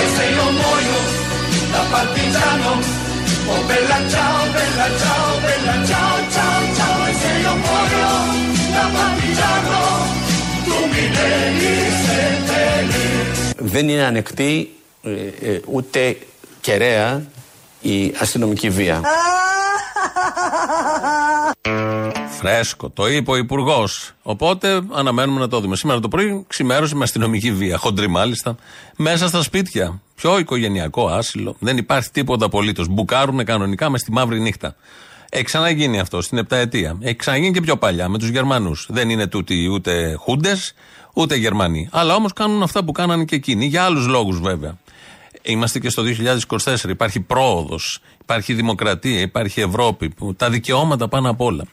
Ese io muoio da partigiano. Oh bella ciao, bella ciao, bella ciao, ciao, ciao. E se io muoio da partigiano, tu mi devi seppellire. Δεν είναι ανεκτή ε, ε, ούτε κεραία η αστυνομική βία. Φρέσκο, το είπε ο Υπουργός. Οπότε αναμένουμε να το δούμε. Σήμερα το πρωί ξημέρωσε με αστυνομική βία. Χοντρή μάλιστα. Μέσα στα σπίτια. Πιο οικογενειακό άσυλο. Δεν υπάρχει τίποτα απολύτως. Μπουκάρουν κανονικά μες στη μαύρη νύχτα. Έχει ξαναγίνει αυτό στην επταετία. Έχει ξαναγίνει και πιο παλιά με τους Γερμανούς. Δεν είναι τούτοι ούτε Χούντες, ούτε Γερμανοί. Αλλά όμως κάνουν αυτά που κάνανε και εκείνοι. Για άλλους λόγους βέβαια. Είμαστε και στο 2024. Υπάρχει πρόοδος. Υπάρχει δημοκρατία. Υπάρχει Ευρώπη. Που τα δικαιώματα πάνω απ' όλα.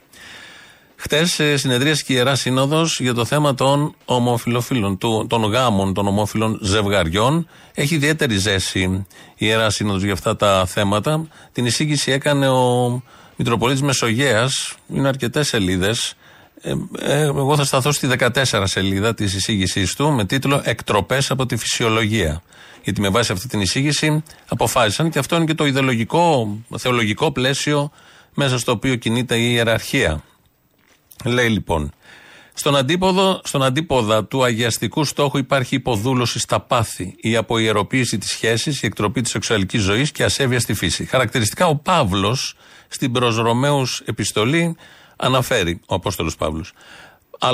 Χτες συνεδρίασε και η Ιερά Σύνοδος για το θέμα των ομοφιλοφίλων, του, των γάμων των ομόφυλων ζευγαριών. Έχει ιδιαίτερη ζέση η Ιερά Σύνοδος για αυτά τα θέματα. Την εισήγηση έκανε ο Μητροπολίτης Μεσογεία. Είναι αρκετές σελίδες. Ε, ε, εγώ θα σταθώ στη 14 σελίδα της εισήγησής του με τίτλο Εκτροπές από τη φυσιολογία. Γιατί με βάση αυτή την εισήγηση αποφάσισαν και αυτό είναι και το ιδεολογικό, θεολογικό πλαίσιο μέσα στο οποίο κινείται η ιεραρχία. Λέει λοιπόν, στον, αντίποδο, στον αντίποδα του αγιαστικού στόχου υπάρχει υποδούλωση στα πάθη, η αποιεροποίηση της σχέσης, η εκτροπή της σεξουαλικής ζωής και ασέβεια στη φύση. Χαρακτηριστικά ο Παύλος στην προ Ρωμαίου επιστολή αναφέρει, ο Απόστολος Παύλος. Α.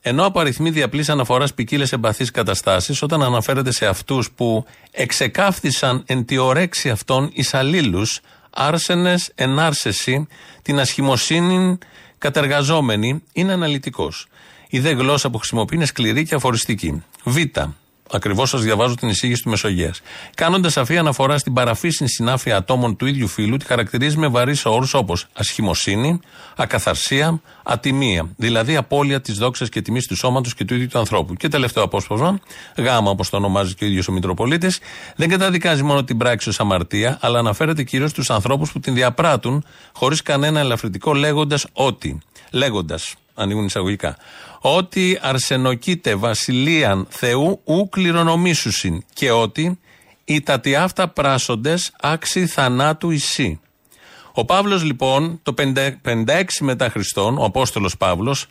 Ενώ απαριθμεί διαπλής αναφοράς ποικίλες εμπαθείς καταστάσεις, όταν αναφέρεται σε αυτούς που εξεκάφθησαν εν τη ορέξη αυτών εις αλλήλους, άρσενες ενάρσεση, την ασχημοσύνη κατεργαζόμενη, είναι αναλυτικός. Η δε γλώσσα που χρησιμοποιεί είναι σκληρή και αφοριστική. Β. Ακριβώς σας διαβάζω την εισήγηση του Μεσογείας. Κάνοντας σαφή αναφορά στην παραφύσιν συνάφεια ατόμων του ίδιου φύλου, τη χαρακτηρίζει με βαρύ όρους όπως ασχημοσύνη, ακαθαρσία, ατιμία. Δηλαδή απώλεια της δόξας και τιμής του σώματος και του ίδιου του ανθρώπου. Και τελευταίο απόσπασμα, γάμα όπως το ονομάζει και ο ίδιος ο Μητροπολίτης, δεν καταδικάζει μόνο την πράξη ως αμαρτία, αλλά αναφέρεται κυρίως στου ανθρώπους που την διαπράττουν χωρίς κανένα ελαφρυντικό λέγοντας ότι. Λέγοντας, ανοίγουν εισαγωγικά. Ότι αρσενοκείτε βασιλείαν Θεού ου κληρονομήσουσιν και ότι οι τατιάφτα πράσοντες άξι θανάτου ισί. Ο Παύλος λοιπόν το 56 μετά Χριστόν, ο Απόστολος Παύλος,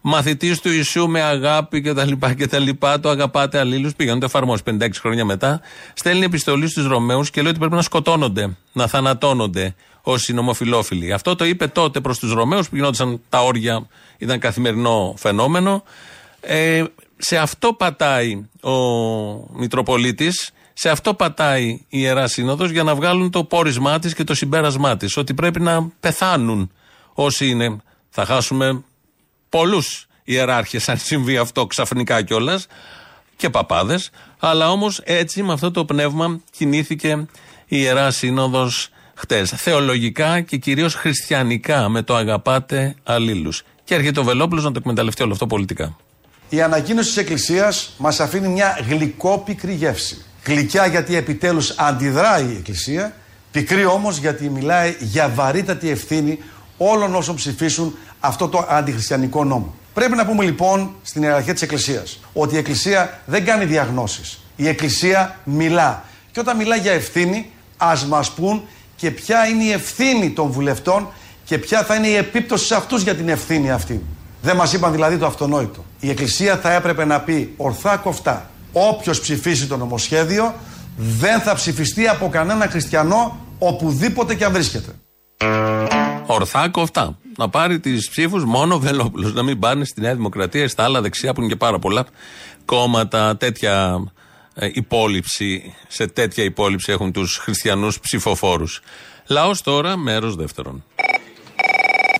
μαθητής του Ιησού με αγάπη και τα λοιπά και τα λοιπά, το αγαπάτε αλλήλους, πήγαν το εφαρμόσει 56 χρόνια μετά, στέλνει επιστολή στους Ρωμαίους και λέει ότι πρέπει να σκοτώνονται, να θανατώνονται όσοι είναι ομοφιλόφιλοι. Αυτό το είπε τότε προς τους Ρωμαίους που γινόντουσαν τα όρια, ήταν καθημερινό φαινόμενο. Ε, σε αυτό πατάει ο Μητροπολίτης, σε αυτό πατάει η Ιερά Σύνοδος για να βγάλουν το πόρισμά της και το συμπέρασμά της. Ότι πρέπει να πεθάνουν όσοι είναι. Θα χάσουμε πολλούς ιεράρχες αν συμβεί αυτό ξαφνικά κιόλας και παπάδες. Αλλά όμως έτσι με αυτό το πνεύμα κινήθηκε η Ιερά Σύνοδος χτες. Θεολογικά και κυρίως χριστιανικά με το αγαπάτε αλλήλους. Και έρχεται ο Βελόπουλος να το εκμεταλλευτεί όλο αυτό πολιτικά. Η ανακοίνωση της Εκκλησίας μας αφήνει μια γλυκόπικρη γεύση. Γλυκιά γιατί επιτέλους αντιδράει η Εκκλησία, πικρή όμως γιατί μιλάει για βαρύτατη ευθύνη όλων όσων ψηφίσουν αυτό το αντιχριστιανικό νόμο. Πρέπει να πούμε λοιπόν στην ιεραρχία της Εκκλησίας ότι η Εκκλησία δεν κάνει διαγνώσεις. Η Εκκλησία μιλά. Και όταν μιλά για ευθύνη, ας μας πούν και ποια είναι η ευθύνη των βουλευτών και ποια θα είναι η επίπτωση σε αυτούς για την ευθύνη αυτή. Δεν μας είπαν δηλαδή το αυτονόητο. Η Εκκλησία θα έπρεπε να πει ορθά κοφτά. Όποιος ψηφίσει το νομοσχέδιο δεν θα ψηφιστεί από κανένα χριστιανό οπουδήποτε και αν βρίσκεται. Ορθά κοφτά. Να πάρει τις ψήφους μόνο ο Βελόπουλος. Να μην πάνε στη Νέα Δημοκρατία ή στα άλλα δεξιά που είναι και πάρα πολλά κόμματα. Τέτοια ε, υπόλοιψη, σε τέτοια υπόλοιψη έχουν τους χριστιανούς ψηφοφόρους. Λαός τώρα, μέρος δεύτερον.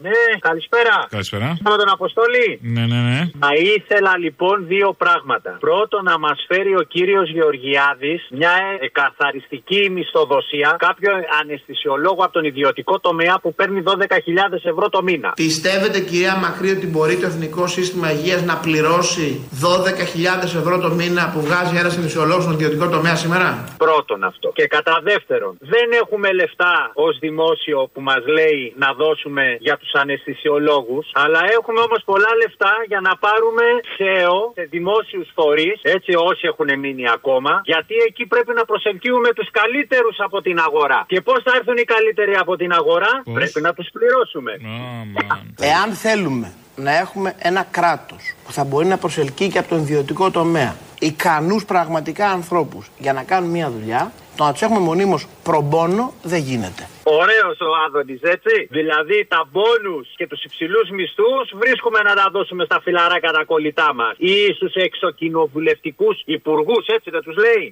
Ναι, καλησπέρα. Καλησπέρα. Με τον Αποστόλη. Ναι, ναι, ναι. Θα ήθελα λοιπόν δύο πράγματα. Πρώτον, να μας φέρει ο κύριος Γεωργιάδης μια ε, καθαριστική μισθοδοσία, κάποιο αναισθησιολόγο από τον ιδιωτικό τομέα που παίρνει 12.000 ευρώ το μήνα. Πιστεύετε κυρία Μακρύ ότι μπορεί το Εθνικό Σύστημα Υγείας να πληρώσει 12.000 ευρώ το μήνα που βγάζει ένας συνδυσιολόγο στον ιδιωτικό τομέα σήμερα; Πρώτον αυτό. Και κατά δεύτερον, δεν έχουμε λεφτά ως δημόσιο που μας λέει να δώσουμε για τους αναισθησιολόγους, αλλά έχουμε όμως πολλά λεφτά για να πάρουμε ΣΕΟ σε δημόσιους φορείς, έτσι όσοι έχουν μείνει ακόμα, γιατί εκεί πρέπει να προσελκύουμε τους καλύτερους από την αγορά. Και πώς θα έρθουν οι καλύτεροι από την αγορά, πρέπει να τους πληρώσουμε. Εάν θέλουμε να έχουμε ένα κράτος που θα μπορεί να προσελκύει και από τον ιδιωτικό τομέα ικανούς πραγματικά ανθρώπους για να κάνουν μια δουλειά, το να τους έχουμε μονίμως προμπόνο δεν γίνεται. Ωραίος ο Άδωνης, έτσι. Δηλαδή τα μπόνους και τους υψηλούς μισθούς βρίσκουμε να τα δώσουμε στα φιλαράκα τα κολλητά μας. Ή στους εξοκοινοβουλευτικούς υπουργούς, έτσι δεν τους λέει.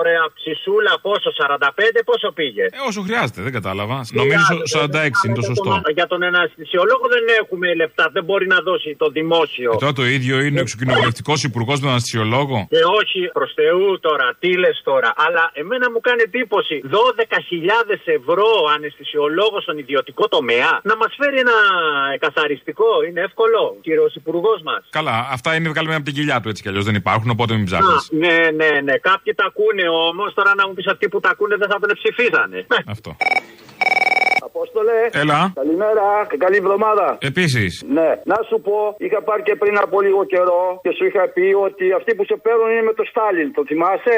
Ωραία ψησούλα, πόσο, 45, πόσο πήγε. Ε, όσο χρειάζεται, δεν κατάλαβα. Νομίζω 46 είναι το σωστό. Για τον αναισθησιολόγο δεν έχουμε λεφτά, δεν μπορεί να δώσει το δημόσιο. Ε, τώρα το ίδιο είναι ο εξοκοινοβουλευτικός υπουργός με τον αναισθησιολόγο; Και όχι προς Θεού τώρα, τι λες τώρα. Αλλά εμένα μου κάνει εντύπωση 12.000 ευρώ αναισθησιολόγο στον ιδιωτικό τομέα να μας φέρει ένα καθαριστικό. Είναι εύκολο, κύριος Υπουργός μας. Καλά, αυτά είναι βγάλουμε από την κοιλιά του έτσι κι αλλιώς δεν υπάρχουν, οπότε μην ψάχνεις. Ναι, ναι, ναι. Κάποιοι τα ακούνε όμως, τώρα να μου πεις αυτοί που τα ακούνε δεν θα τον ψηφίζανε. Αυτό. Απόστολε. Έλα. Καλημέρα και καλή εβδομάδα. Επίσης. Ναι, να σου πω, είχα πάρει και πριν από λίγο καιρό και σου είχα πει ότι αυτοί που σε παίρνουν είναι με το Στάλιν. Το θυμάσαι;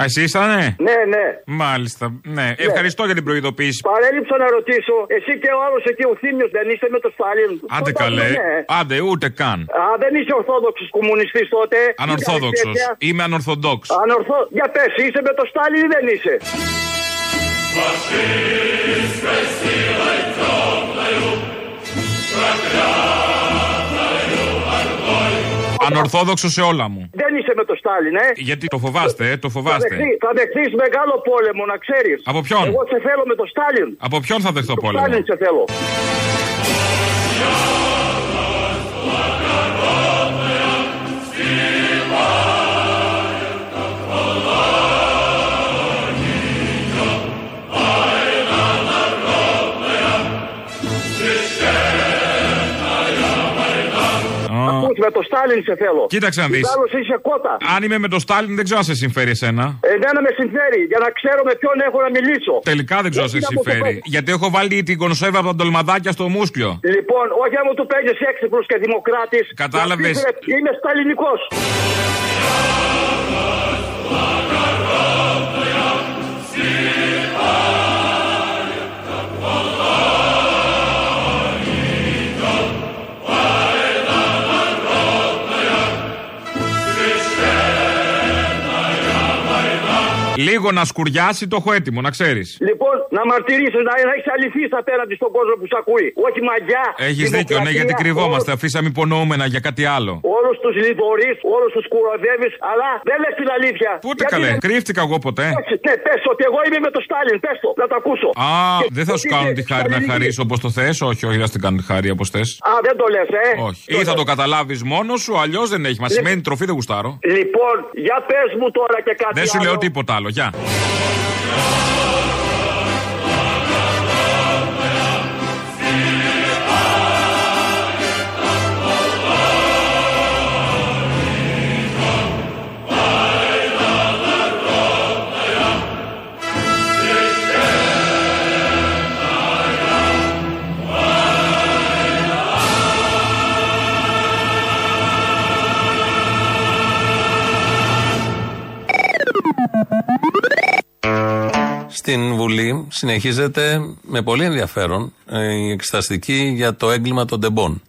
Α, εσύ ήσανε; Ναι, ναι. Μάλιστα. Ναι. Ευχαριστώ για την προειδοποίηση. Παρέλειψα να ρωτήσω, εσύ και ο άλλος εκεί ο Θήμιος δεν είστε με το Στάλιν; Άντε Όταν καλέ. ναι. Άντε, ούτε καν. Α, δεν είσαι ορθόδοξος κομμουνιστής τότε. Ανορθόδοξος. Τέτοια. Είμαι ανορθοδόξ. Ανορθώ... Για πες, είσαι με το Στάλιν ή δεν είσαι; Ανορθόδοξος σε όλα μου. Δεν είσαι με το Στάλιν, ε. Γιατί το φοβάστε, ε, το Θα φοβάστε. δεχθεί- Θα δεχθείς μεγάλο πόλεμο, να ξέρεις. Από ποιον; Εγώ σε θέλω με το Στάλιν. Από ποιον θα δεχτώ Το πόλεμο; Στάλιν σε θέλω. Ακούς, με το Στάλιν σε θέλω. Κοίταξε να δεις. Άλλος είσαι κότα. Αν είμαι με το Στάλιν, δεν ξέρω αν σε συμφέρει εσένα. Εμένα με συμφέρει για να ξέρω με ποιον έχω να μιλήσω. Τελικά δεν ξέρω αν σε Γιατί να μου το συμφέρει. πω. Γιατί έχω βάλει την κονσέρβα από τα ντολμαδάκια στο μουσκλιο. Λοιπόν, όχι άμα του παίζεις έξυπνος και δημοκράτης. Κατάλαβες. Είμαι σταλινικός. Λίγο να σκουριάσει το έχω έτοιμο, να ξέρεις. Λοιπόν, να μαρτυρήσει, να, να έχεις αληθείς απέναντι στον κόσμο που σε ακούει. Όχι μαγιά. Έχεις δίκιο, ναι, γιατί κρυβόμαστε. Αφήσαμε υπονοούμενα για κάτι άλλο. Όλους τους λιδωρεί, όλους τους κουροδεύεις, αλλά δεν λες την αλήθεια. Πού Γιατί καλέ, δεν- κρύφτηκα εγώ ποτέ. Όχι, ναι, πες ότι εγώ είμαι με το Στάλιν, πες το, να το ακούσω. Α, Και δεν θα σου ότι κάνω είσαι τη χάρη να σταλινική. χαρίσω όπως το θες. Όχι, όχι, δεν την κάνω τη χάρη όπως θες. Α, δεν το λες, ε. Όχι. Ή θα το καταλάβεις μόνος σου, αλλιώς δεν έχει. Μα σημαίνει τροφή δεν γουστάρω. Λοιπόν, για πες μου τώρα και κάτι Δεν σου άλλο. λέω τίποτα άλλο. Γεια. Στην Βουλή συνεχίζεται με πολύ ενδιαφέρον ε, η εξεταστική για το έγκλημα των τεμπών.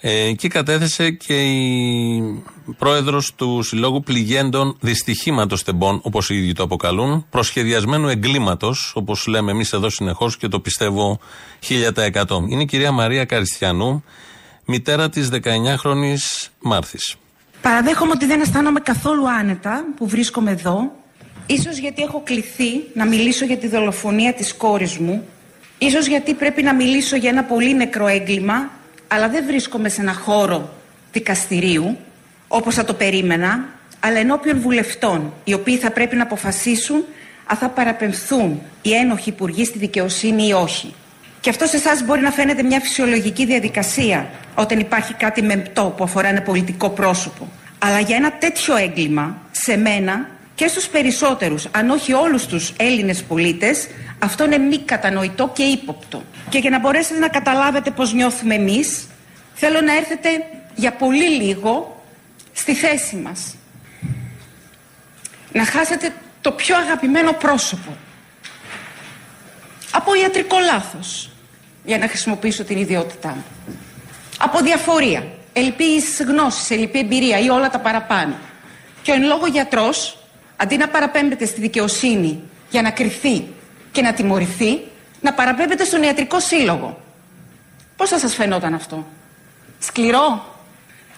Ε, εκεί κατέθεσε και η πρόεδρος του Συλλόγου Πληγέντων Δυστυχήματος Τεμπών, όπως οι ίδιοι το αποκαλούν, προσχεδιασμένου εγκλήματος, όπως λέμε εμείς εδώ συνεχώς και το πιστεύω 1000%. Είναι η κυρία Μαρία Καριστιανού, μητέρα της 19χρονης Μάρθης. Παραδέχομαι ότι δεν αισθάνομαι καθόλου άνετα που βρίσκομαι εδώ. Ίσως γιατί έχω κληθεί να μιλήσω για τη δολοφονία της κόρης μου. Ίσως γιατί πρέπει να μιλήσω για ένα πολύ νεκρό έγκλημα, αλλά δεν βρίσκομαι σε ένα χώρο δικαστηρίου, όπως θα το περίμενα, αλλά ενώπιον βουλευτών, οι οποίοι θα πρέπει να αποφασίσουν αν θα παραπεμφθούν οι ένοχοι υπουργοί στη δικαιοσύνη ή όχι. Και αυτό σε εσάς μπορεί να φαίνεται μια φυσιολογική διαδικασία όταν υπάρχει κάτι μεμπτό που αφορά ένα πολιτικό πρόσωπο. Αλλά για ένα τέτοιο έγκλημα, σε μένα και στους περισσότερους, αν όχι όλους τους Έλληνες πολίτες, αυτό είναι μη κατανοητό και ύποπτο. Και για να μπορέσετε να καταλάβετε πώς νιώθουμε εμείς, θέλω να έρθετε για πολύ λίγο στη θέση μας. Να χάσετε το πιο αγαπημένο πρόσωπο από ιατρικό λάθος, για να χρησιμοποιήσω την ιδιότητά μου. Από διαφορία, ελλειπής γνώσης, ελλειπή εμπειρία ή όλα τα παραπάνω. Και ο εν λόγω γιατρός, αντί να παραπέμπεται στη δικαιοσύνη για να κρυθεί και να τιμωρηθεί, να παραπέμπεται στον ιατρικό σύλλογο. Πώς θα σας φαινόταν αυτό; Σκληρό,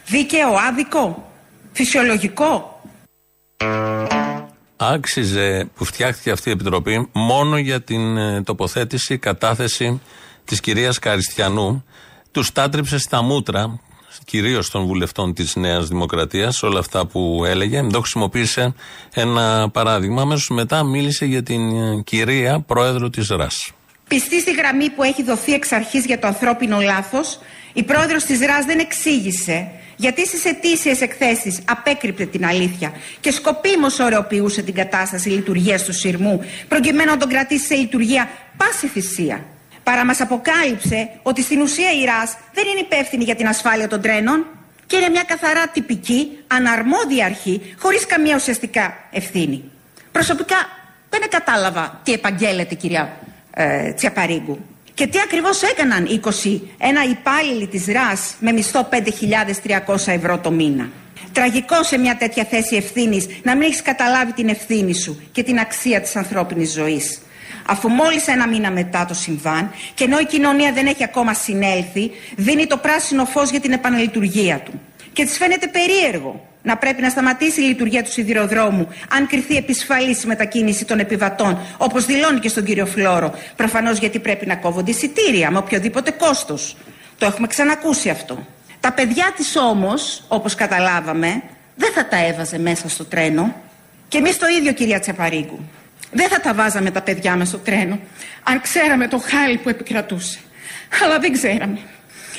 δίκαιο, άδικο, φυσιολογικό; άξιζε που φτιάχτηκε αυτή η επιτροπή μόνο για την ε, τοποθέτηση, κατάθεση της κυρίας Καριστιανού. Τους τάτριψε στα μούτρα, κυρίως των βουλευτών της Νέας Δημοκρατίας, όλα αυτά που έλεγε. Εδώ χρησιμοποίησε ένα παράδειγμα. Αμέσως μετά μίλησε για την ε, κυρία πρόεδρο της ΡΑΣ. Πιστή στη γραμμή που έχει δοθεί εξ αρχής για το ανθρώπινο λάθος, η πρόεδρος της ΡΑΣ δεν εξήγησε γιατί στις ετήσιες εκθέσεις απέκρυπτε την αλήθεια και σκοπίμως ωρεοποιούσε την κατάσταση λειτουργίας του σειρμού προκειμένου να τον κρατήσει σε λειτουργία πάση θυσία. Παρά μας αποκάλυψε ότι στην ουσία η ΡΑΣ δεν είναι υπεύθυνη για την ασφάλεια των τρένων και είναι μια καθαρά τυπική, αναρμόδια αρχή χωρίς καμία ουσιαστικά ευθύνη. Προσωπικά δεν κατάλαβα τι επαγγέλλεται κυρία ε, Τσιαπαρίγκου. Και τι ακριβώς έκαναν οι 21 υπάλληλοι της ΡΑΣ με μισθό 5.300 ευρώ το μήνα. Τραγικό σε μια τέτοια θέση ευθύνης να μην έχεις καταλάβει την ευθύνη σου και την αξία της ανθρώπινης ζωής. Αφού μόλις ένα μήνα μετά το συμβάν και ενώ η κοινωνία δεν έχει ακόμα συνέλθει, δίνει το πράσινο φως για την επαναλειτουργία του. Και της φαίνεται περίεργο να πρέπει να σταματήσει η λειτουργία του σιδηροδρόμου αν κρυθεί επισφαλής η μετακίνηση των επιβατών, όπως δηλώνει και στον κύριο Φλόρο. Προφανώς γιατί πρέπει να κόβονται εισιτήρια με οποιοδήποτε κόστος. Το έχουμε ξανακούσει αυτό. Τα παιδιά της όμως, όπως καταλάβαμε, δεν θα τα έβαζε μέσα στο τρένο. Και εμείς το ίδιο κυρία Τσαπαρίγκου. Δεν θα τα βάζαμε τα παιδιά μας στο τρένο, αν ξέραμε το χάλι που επικρατούσε. Αλλά δεν ξέραμε.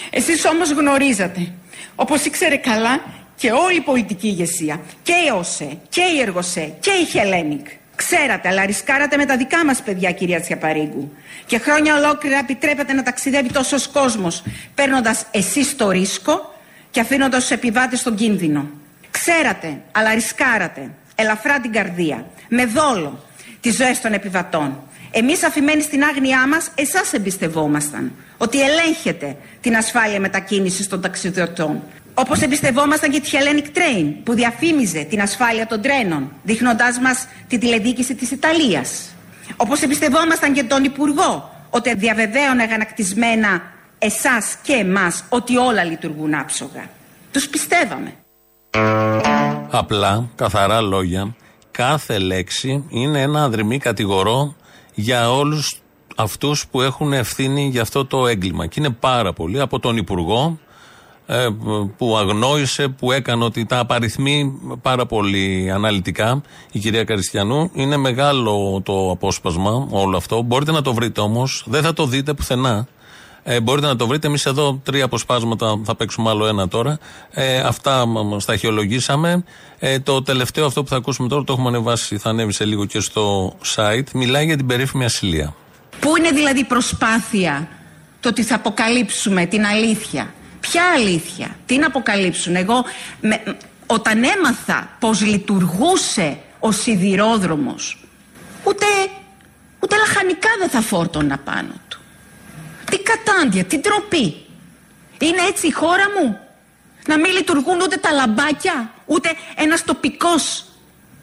Εσείς όμως γνωρίζατε, όπως ήξερε καλά και όλη η πολιτική ηγεσία, και η ΟΣΕ, και η ΕΡΓΟΣΕ, και η Χελένικ. Ξέρατε, αλλά ρισκάρατε με τα δικά μας παιδιά, κυρία Τσιαπαρίγκου. Και χρόνια ολόκληρα επιτρέπατε να ταξιδεύει τόσος κόσμος, παίρνοντας εσείς το ρίσκο και αφήνοντας τους επιβάτες στον κίνδυνο. Ξέρατε, αλλά ρισκάρατε, ελαφρά την καρδία, με δόλο, τις ζωές των επιβατών. Εμείς αφημένοι στην άγνοιά μας, εσάς εμπιστευόμασταν. Ότι ελέγχετε την ασφάλεια μετακίνησης των ταξιδιωτών. Όπως εμπιστευόμασταν και τη Hellenic Train που διαφήμιζε την ασφάλεια των τρένων, δείχνοντάς μας τη τηλεδιοίκηση της Ιταλίας. Όπως εμπιστευόμασταν και τον Υπουργό, ότι διαβεβαίωνε αγανακτισμένα εσάς και εμάς ότι όλα λειτουργούν άψογα. Τους πιστεύαμε. Απλά, καθαρά λόγια, κάθε λέξη είναι ένα αδρυμή κατηγορό για όλους αυτούς που έχουν ευθύνη για αυτό το έγκλημα. Και είναι πάρα πολύ από τον Υπουργό ε, που αγνόησε, που έκανε ότι τα απαριθμεί πάρα πολύ αναλυτικά η κυρία Καριστιανού. Είναι μεγάλο το απόσπασμα όλο αυτό. Μπορείτε να το βρείτε όμως, δεν θα το δείτε πουθενά. Ε, μπορείτε να το βρείτε. Εμείς εδώ τρία αποσπάσματα, θα παίξουμε άλλο ένα τώρα. Ε, αυτά μα τα αρχαιολογήσαμε. Ε, το τελευταίο αυτό που θα ακούσουμε τώρα το έχουμε ανεβάσει, θα ανέβει σε λίγο και στο site. Μιλάει για την περίφημη ασυλία. Πού είναι δηλαδή η προσπάθεια το ότι θα αποκαλύψουμε την αλήθεια; Ποια αλήθεια, τι να αποκαλύψουν; Εγώ με, όταν έμαθα πως λειτουργούσε ο σιδηρόδρομος, ούτε, ούτε λαχανικά δεν θα φόρτωνα πάνω του. Τι κατάντια, τι ντροπή. Είναι έτσι η χώρα μου. Να μην λειτουργούν ούτε τα λαμπάκια, ούτε ένας τοπικός.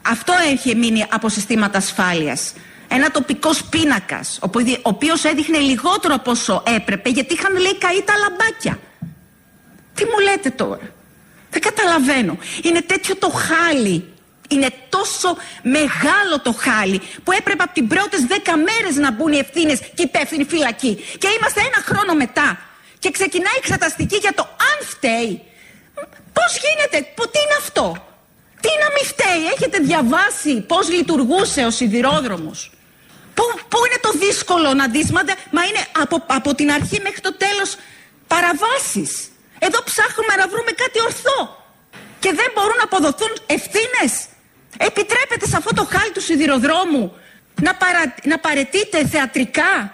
Αυτό έχει μείνει από συστήματα ασφάλειας. Ένα τοπικός πίνακας, ο οποίος έδειχνε λιγότερο από όσο έπρεπε, γιατί είχαν λέει καεί τα λαμπάκια. Τι μου λέτε τώρα; Δεν καταλαβαίνω. Είναι τέτοιο το χάλι. Είναι τόσο μεγάλο το χάλι που έπρεπε από την πρώτες δέκα μέρες να μπουν οι ευθύνες και οι υπεύθυνοι φυλακοί. Και είμαστε ένα χρόνο μετά. Και ξεκινάει η εξεταστική για το αν φταίει. Πώς γίνεται, τι είναι αυτό; Τι να μην φταίει, έχετε διαβάσει πώς λειτουργούσε ο σιδηρόδρομος; Πού, πού είναι το δύσκολο να δεις, μα, μα είναι από, από την αρχή μέχρι το τέλος παραβάσεις. Εδώ ψάχνουμε να βρούμε κάτι ορθό. Και δεν μπορούν να αποδοθούν ευθύνες. Επιτρέπεται σε αυτό το χάλι του σιδηροδρόμου να, παρα, να παρετείται θεατρικά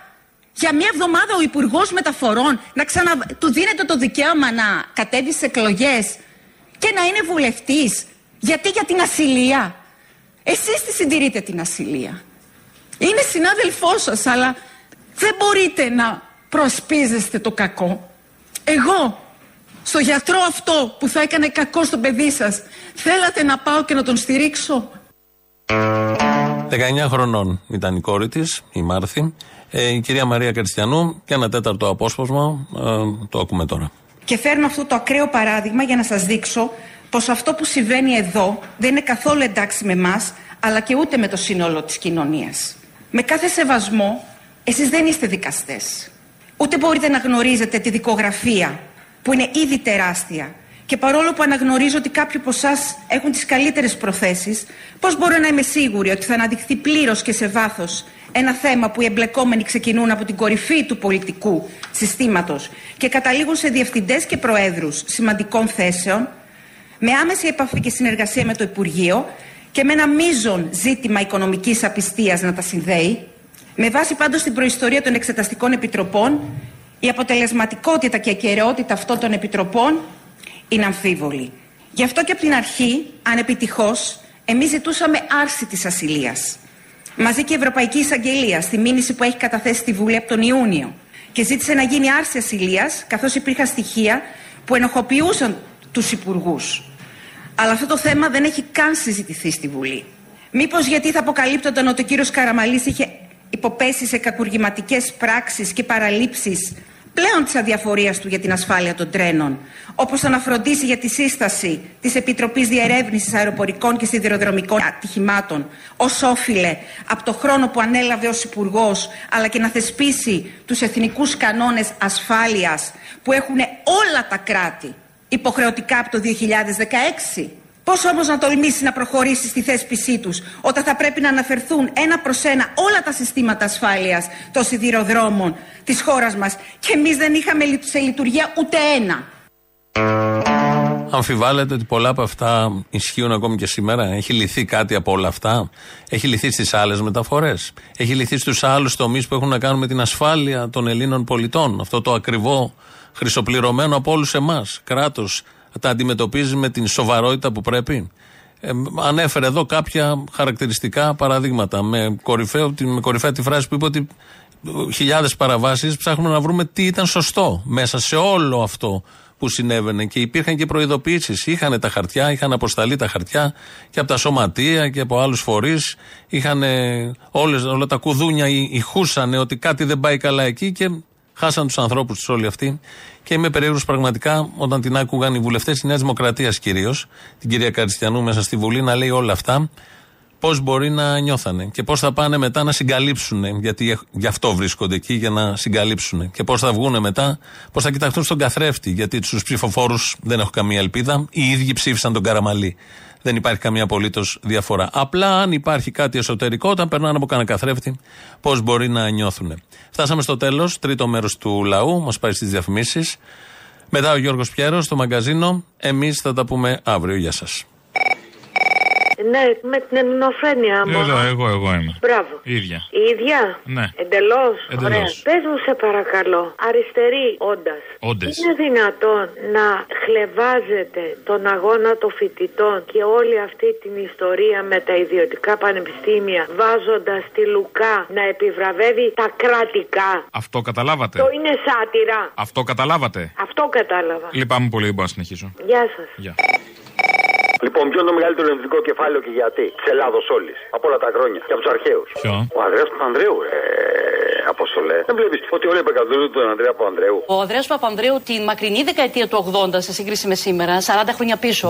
για μια εβδομάδα ο Υπουργός Μεταφορών, να ξανα... του δίνεται το δικαίωμα να κατέβει σε εκλογές και να είναι βουλευτής. Γιατί για την ασυλία; Εσείς τη συντηρείτε την ασυλία. Είναι συνάδελφός σας, αλλά δεν μπορείτε να προσπίζεστε το κακό. Εγώ στο γιατρό αυτό που θα έκανε κακό στο παιδί σας θέλατε να πάω και να τον στηρίξω; 19 χρονών ήταν η κόρη της, η Μάρθη, ε, η κυρία Μαρία Καριστιανού και ένα τέταρτο απόσπασμα. Ε, το ακούμε τώρα. Και φέρνω αυτό το ακραίο παράδειγμα για να σας δείξω πως αυτό που συμβαίνει εδώ δεν είναι καθόλου εντάξει με εμάς, αλλά και ούτε με το σύνολο της κοινωνίας. Με κάθε σεβασμό, εσείς δεν είστε δικαστές. Ούτε μπορείτε να γνωρίζετε τη δικογραφία που είναι ήδη τεράστια. Και παρόλο που αναγνωρίζω ότι κάποιοι από εσάς έχουν τις καλύτερες προθέσεις, πώς μπορώ να είμαι σίγουρη ότι θα αναδειχθεί πλήρως και σε βάθος ένα θέμα που οι εμπλεκόμενοι ξεκινούν από την κορυφή του πολιτικού συστήματος και καταλήγουν σε διευθυντές και προέδρους σημαντικών θέσεων, με άμεση επαφή και συνεργασία με το Υπουργείο και με ένα μείζον ζήτημα οικονομικής απιστίας να τα συνδέει, με βάση πάντως την προϊστορία των εξεταστικών επιτροπών η αποτελεσματικότητα και ακαιρεότητα αυτών των επιτροπών είναι αμφίβολη. Γι' αυτό και από την αρχή, ανεπιτυχώς, εμείς ζητούσαμε άρση της ασυλίας. Μαζί και η Ευρωπαϊκή Εισαγγελία στη μήνυση που έχει καταθέσει στη Βουλή από τον Ιούνιο και ζήτησε να γίνει άρση ασυλίας καθώς υπήρχαν στοιχεία που ενοχοποιούσαν τους υπουργούς. Αλλά αυτό το θέμα δεν έχει καν συζητηθεί στη Βουλή. Μήπως γιατί θα αποκαλύπτονταν ότι ο κύριος Καραμαλής είχε υποπέσει σε κακουργηματικές πράξεις και παραλήψεις πλέον της αδιαφορίας του για την ασφάλεια των τρένων, όπως το να φροντίσει για τη σύσταση της Επιτροπής Διερεύνησης Αεροπορικών και Σιδηροδρομικών Ατυχημάτων, ως όφιλε από το χρόνο που ανέλαβε ως υπουργός, αλλά και να θεσπίσει τους εθνικούς κανόνες ασφάλειας που έχουν όλα τα κράτη υποχρεωτικά από το 2016. Πώς όμως να τολμήσει να προχωρήσει στη θέσπισή τους όταν θα πρέπει να αναφερθούν ένα προς ένα όλα τα συστήματα ασφάλειας των σιδηροδρόμων της χώρας μας και εμείς δεν είχαμε σε λειτουργία ούτε ένα. Αμφιβάλλεται ότι πολλά από αυτά ισχύουν ακόμη και σήμερα. Έχει λυθεί κάτι από όλα αυτά. Έχει λυθεί στις άλλες μεταφορές. Έχει λυθεί στους άλλους τομείς που έχουν να κάνουν με την ασφάλεια των Ελλήνων πολιτών. Αυτό το ακριβό χρυσοπληρωμένο από όλους εμάς. Κράτος τα αντιμετωπίζει με την σοβαρότητα που πρέπει. Ε, ανέφερε εδώ κάποια χαρακτηριστικά παραδείγματα. Με, κορυφαίο, με κορυφαία τη φράση που είπε ότι χιλιάδες παραβάσεις ψάχνουμε να βρούμε τι ήταν σωστό μέσα σε όλο αυτό που συνέβαινε και υπήρχαν και προειδοποιήσεις. Είχαν τα χαρτιά, είχαν αποσταλεί τα χαρτιά και από τα σωματεία και από άλλους φορείς. Είχαν όλα τα κουδούνια ηχούσαν ότι κάτι δεν πάει καλά εκεί και χάσαν τους ανθρώπους τους όλοι αυτοί. Και είμαι περίεργος πραγματικά όταν την άκουγαν οι βουλευτές της Νέας Δημοκρατίας κυρίως, την κυρία Καριστιανού μέσα στη Βουλή να λέει όλα αυτά πώς μπορεί να νιώθανε και πώς θα πάνε μετά να συγκαλύψουν, γιατί γι' αυτό βρίσκονται εκεί, για να συγκαλύψουν. Και πώς θα βγουν μετά, πώς θα κοιταχτούν στον καθρέφτη, γιατί τους ψηφοφόρους δεν έχω καμία ελπίδα. Οι ίδιοι ψήφισαν τον Καραμαλή. Δεν υπάρχει καμία απολύτως διαφορά. Απλά αν υπάρχει κάτι εσωτερικό, όταν περνάνε από κανένα καθρέφτη, πώς μπορεί να νιώθουν. Φτάσαμε στο τέλος, τρίτο μέρος του λαού, μας πάει στις διαφημίσεις. Μετά ο Γιώργος Πιέρος στο μαγκαζίνο. Εμείς θα τα πούμε αύριο. Γεια σας. Ναι, με την ελληνοφρένεια μου. Εδώ, εγώ, εγώ είμαι. Μπράβο. Η ίδια. Η ίδια; Ναι. Εντελώς. Εντελώς. Ωραία. Πες μου, σε παρακαλώ, αριστερή όντας. Όντες. Είναι δυνατόν να χλεβάζετε τον αγώνα των φοιτητών και όλη αυτή την ιστορία με τα ιδιωτικά πανεπιστήμια βάζοντας τη Λουκά να επιβραβεύει τα κρατικά; Αυτό καταλάβατε; Το είναι σάτυρα. Αυτό καταλάβατε; Αυτό κατάλαβα. Λυπάμαι πολύ, δεν μπορώ να συνεχίσω. Γεια σας. Γεια. Λοιπόν, ποιο είναι το μεγαλύτερο ελληνικό κεφάλαιο και γιατί; Της Ελλάδος όλης. Από όλα τα χρόνια και από τους αρχαίους. Ποιο; Ο Ανδρέας Παπανδρέου, ε, Απόστολε. Δεν βλέπεις ότι όλοι επεκαθούν τον Ανδρέα Παπανδρέου. Ο Ανδρέας Παπανδρέου την μακρινή δεκαετία του 80 σε σύγκριση με σήμερα, 40 χρόνια πίσω,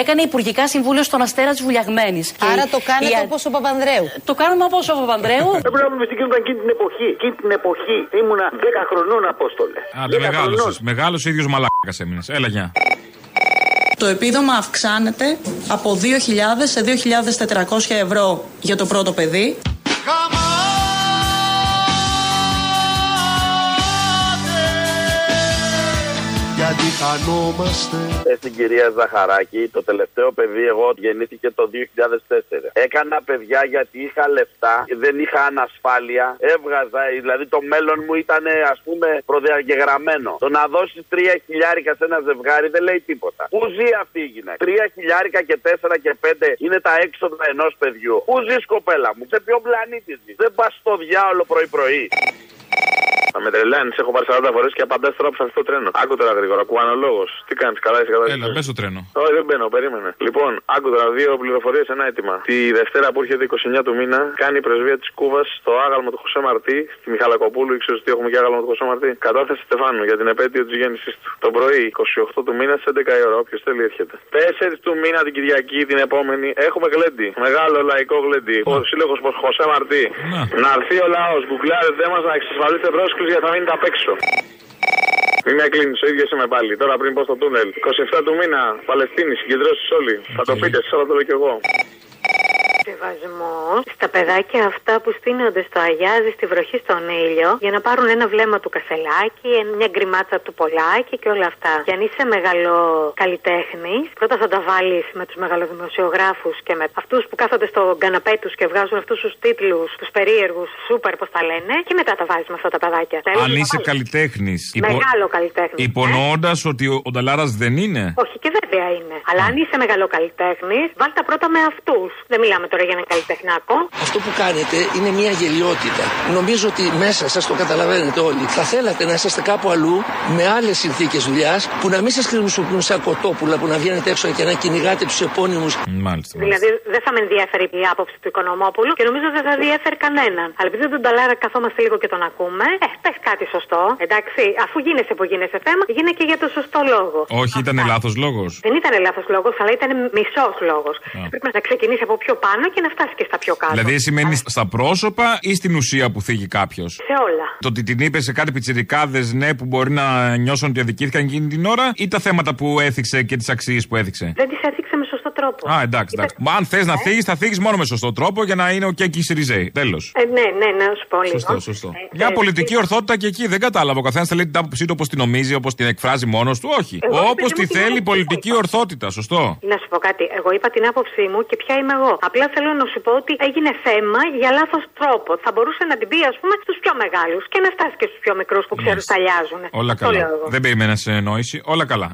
έκανε υπουργικά συμβούλιο στον Αστέρα της Βουλιαγμένης. Άρα το κάνετε όπως ο Παπανδρέου. Το κάνουμε όπως ο Παπανδρέου. Έπρεπε να πούμε στην κοινότητα εκείνη την εποχή. Εκείνη την εποχή ήμουνα 10 χρονών, Απόστολε. Άντε, 10 μεγάλο. χρονών. Μεγάλο ίδιος μαλάκα έμεινες. Έλα, γεια. Το επίδομα αυξάνεται από 2.000 σε 2.400 ευρώ για το πρώτο παιδί. Γιατί χανόμαστε Ε, στην κυρία Ζαχαράκη, το τελευταίο παιδί εγώ γεννήθηκε το 2004. Έκανα παιδιά γιατί είχα λεφτά, δεν είχα ανασφάλεια, έβγαζα, δηλαδή το μέλλον μου ήταν ας πούμε προδιαγεγραμμένο. Το να δώσει τρία χιλιάρικα σε ένα ζευγάρι δεν λέει τίποτα. Πού ζει αυτή η γυναίκα; Τρία χιλιάρικα και τέσσερα και πέντε είναι τα έξοδα ενός παιδιού. Πού ζει κοπέλα μου, σε ποιο πλανήτη ζει; Δεν πας στο διάολο πρωί-πρωί. Θα με τρελάνει, έχω πάρει 40 φορές και απαντάς τώρα που θα έρθει το τρένο. Άκου τώρα γρήγορα, κουβανολόγο. Τι κάνεις, καλά είσαι καλά. Έλα, μπε στο τρένο. Όχι, δεν μπαίνω, περίμενε. Λοιπόν, άκου τώρα δύο πληροφορίες, ένα αίτημα. Τη Δευτέρα που έρχεται 29 του μήνα κάνει η πρεσβεία της Κούβας στο άγαλμα του Χωσέ Μαρτί, στη Μιχαλακοπούλου, ήξερες ότι έχουμε και άγαλμα του Χωσέ Μαρτί; Κατάθεση Στεφάνου για την επέτειο της γέννηση του. Το πρωί, 28 του μήνα, στι 11 η ώρα, όποιος θέλει έρχεται. 4 του μήνα την Κυριακή, την επόμενη, έχουμε γλέντι. Μεγάλο λαϊκό γλέντι. Ο σύλλογος Χωσέ Μαρτί. Να έρθει ο λαός, γκουγκλάρετε μας να εξασφαλίσετε πρόσκληση γιατί θα μείνετε απ' έξω. Μην με κλείνεις, ο ίδιος είμαι πάλι. Τώρα πριν πω στο τούνελ. 27 του μήνα, Παλαιστίνη, συγκεντρώσεις όλοι. Θα το πείτε, σας θα το λέω κι εγώ. Σεβασμό στα παιδάκια αυτά που στείνονται στο Αγιάζι στη βροχή στον ήλιο για να πάρουν ένα βλέμμα του κασελάκι, μια γκριμάτσα του πολλάκι και όλα αυτά. Και αν είσαι μεγάλο καλλιτέχνης, πρώτα θα τα βάλεις με τους μεγαλοδημοσιογράφους και με αυτούς που κάθονται στο καναπέ τους και βγάζουν αυτούς τους τίτλους, τους περίεργους, σούπερ πώς τα λένε, και μετά τα βάζεις με αυτά τα παιδάκια. Θέλεις Αν να είσαι βάλεις. καλλιτέχνης. Μεγάλο καλλιτέχνης. Υπονοώντας ότι ο, ο Νταλάρας δεν είναι; Όχι και βέβαια είναι. Αλλά αν είσαι μεγάλο καλλιτέχνη, βάλ τα πρώτα με αυτούς. Δεν μιλάμε τώρα για ένα καλλιτεχνάκο. Αυτό που κάνετε είναι μια γελιότητα. Νομίζω ότι μέσα σας το καταλαβαίνετε όλοι. Θα θέλατε να είσαστε κάπου αλλού με άλλες συνθήκες δουλειάς που να μην σας χρησιμοποιούν σαν κοτόπουλα που να βγαίνετε έξω και να κυνηγάτε τους επώνυμους. Μάλιστα. Δηλαδή δεν θα με ενδιαφέρει η άποψη του Οικονομόπουλου και νομίζω δεν θα ενδιαφέρει κανέναν. Αλλά επειδή τον Ταλάρα καθόμαστε λίγο και τον ακούμε, ε, πες κάτι σωστό. Εντάξει, αφού γίνεσαι που γίνεσαι θέμα, γίνε και για το σωστό λόγο. Όχι, ήταν λάθος λόγος. Δεν ήταν λάθος λόγος, αλλά ήταν μισός λόγος. Πρέπει να ξεκινήσει από πιο πάνω και να φτάσει και στα πιο κάτω. Δηλαδή, σημαίνει στα πρόσωπα ή στην ουσία που θίγει κάποιος; Σε όλα. Το ότι την είπε σε κάτι πιτσιρικάδες, ναι, που μπορεί να νιώσουν ότι αδικήθηκαν εκείνη την ώρα, ή τα θέματα που έθιξε και τις αξίες που έθιξε; Δεν τις έθιξε με σωστό τρόπο. Α, εντάξει, εντάξει. Μα αν θες να θίγει, θα θίγει μόνο με σωστό τρόπο για να είναι ο και εκεί οι Σιριζέοι. Τέλος. Ε, ναι, ναι, ναι, να σου πω λίγο. Σωστό, σωστό. Ε, Μια ε, πολιτική ορθότητα και εκεί δεν κατάλαβα. Ο καθένας θέλει την άποψή του όπως την νομίζει, όπως την εκφράζει μόνος του. Όχι. Εγώ, Όπως επειδή τη μου την θέλει η άποψή πολιτική ορθότητα. Σωστό. Να σου πω κάτι. Εγώ είπα την άποψή μου και ποια είμαι εγώ. Απλά θέλω να σου πω ότι έγινε θέμα για λάθος τρόπο. Θα μπορούσε να την πει, ας πούμε, στους πιο μεγάλους και να φτάσει και στους πιο μικρούς που ξέρουν τα λιάζουν. Όλα Αυτό λέω καλά. εγώ. Δεν περίμενα συνεννόηση. Όλα καλά.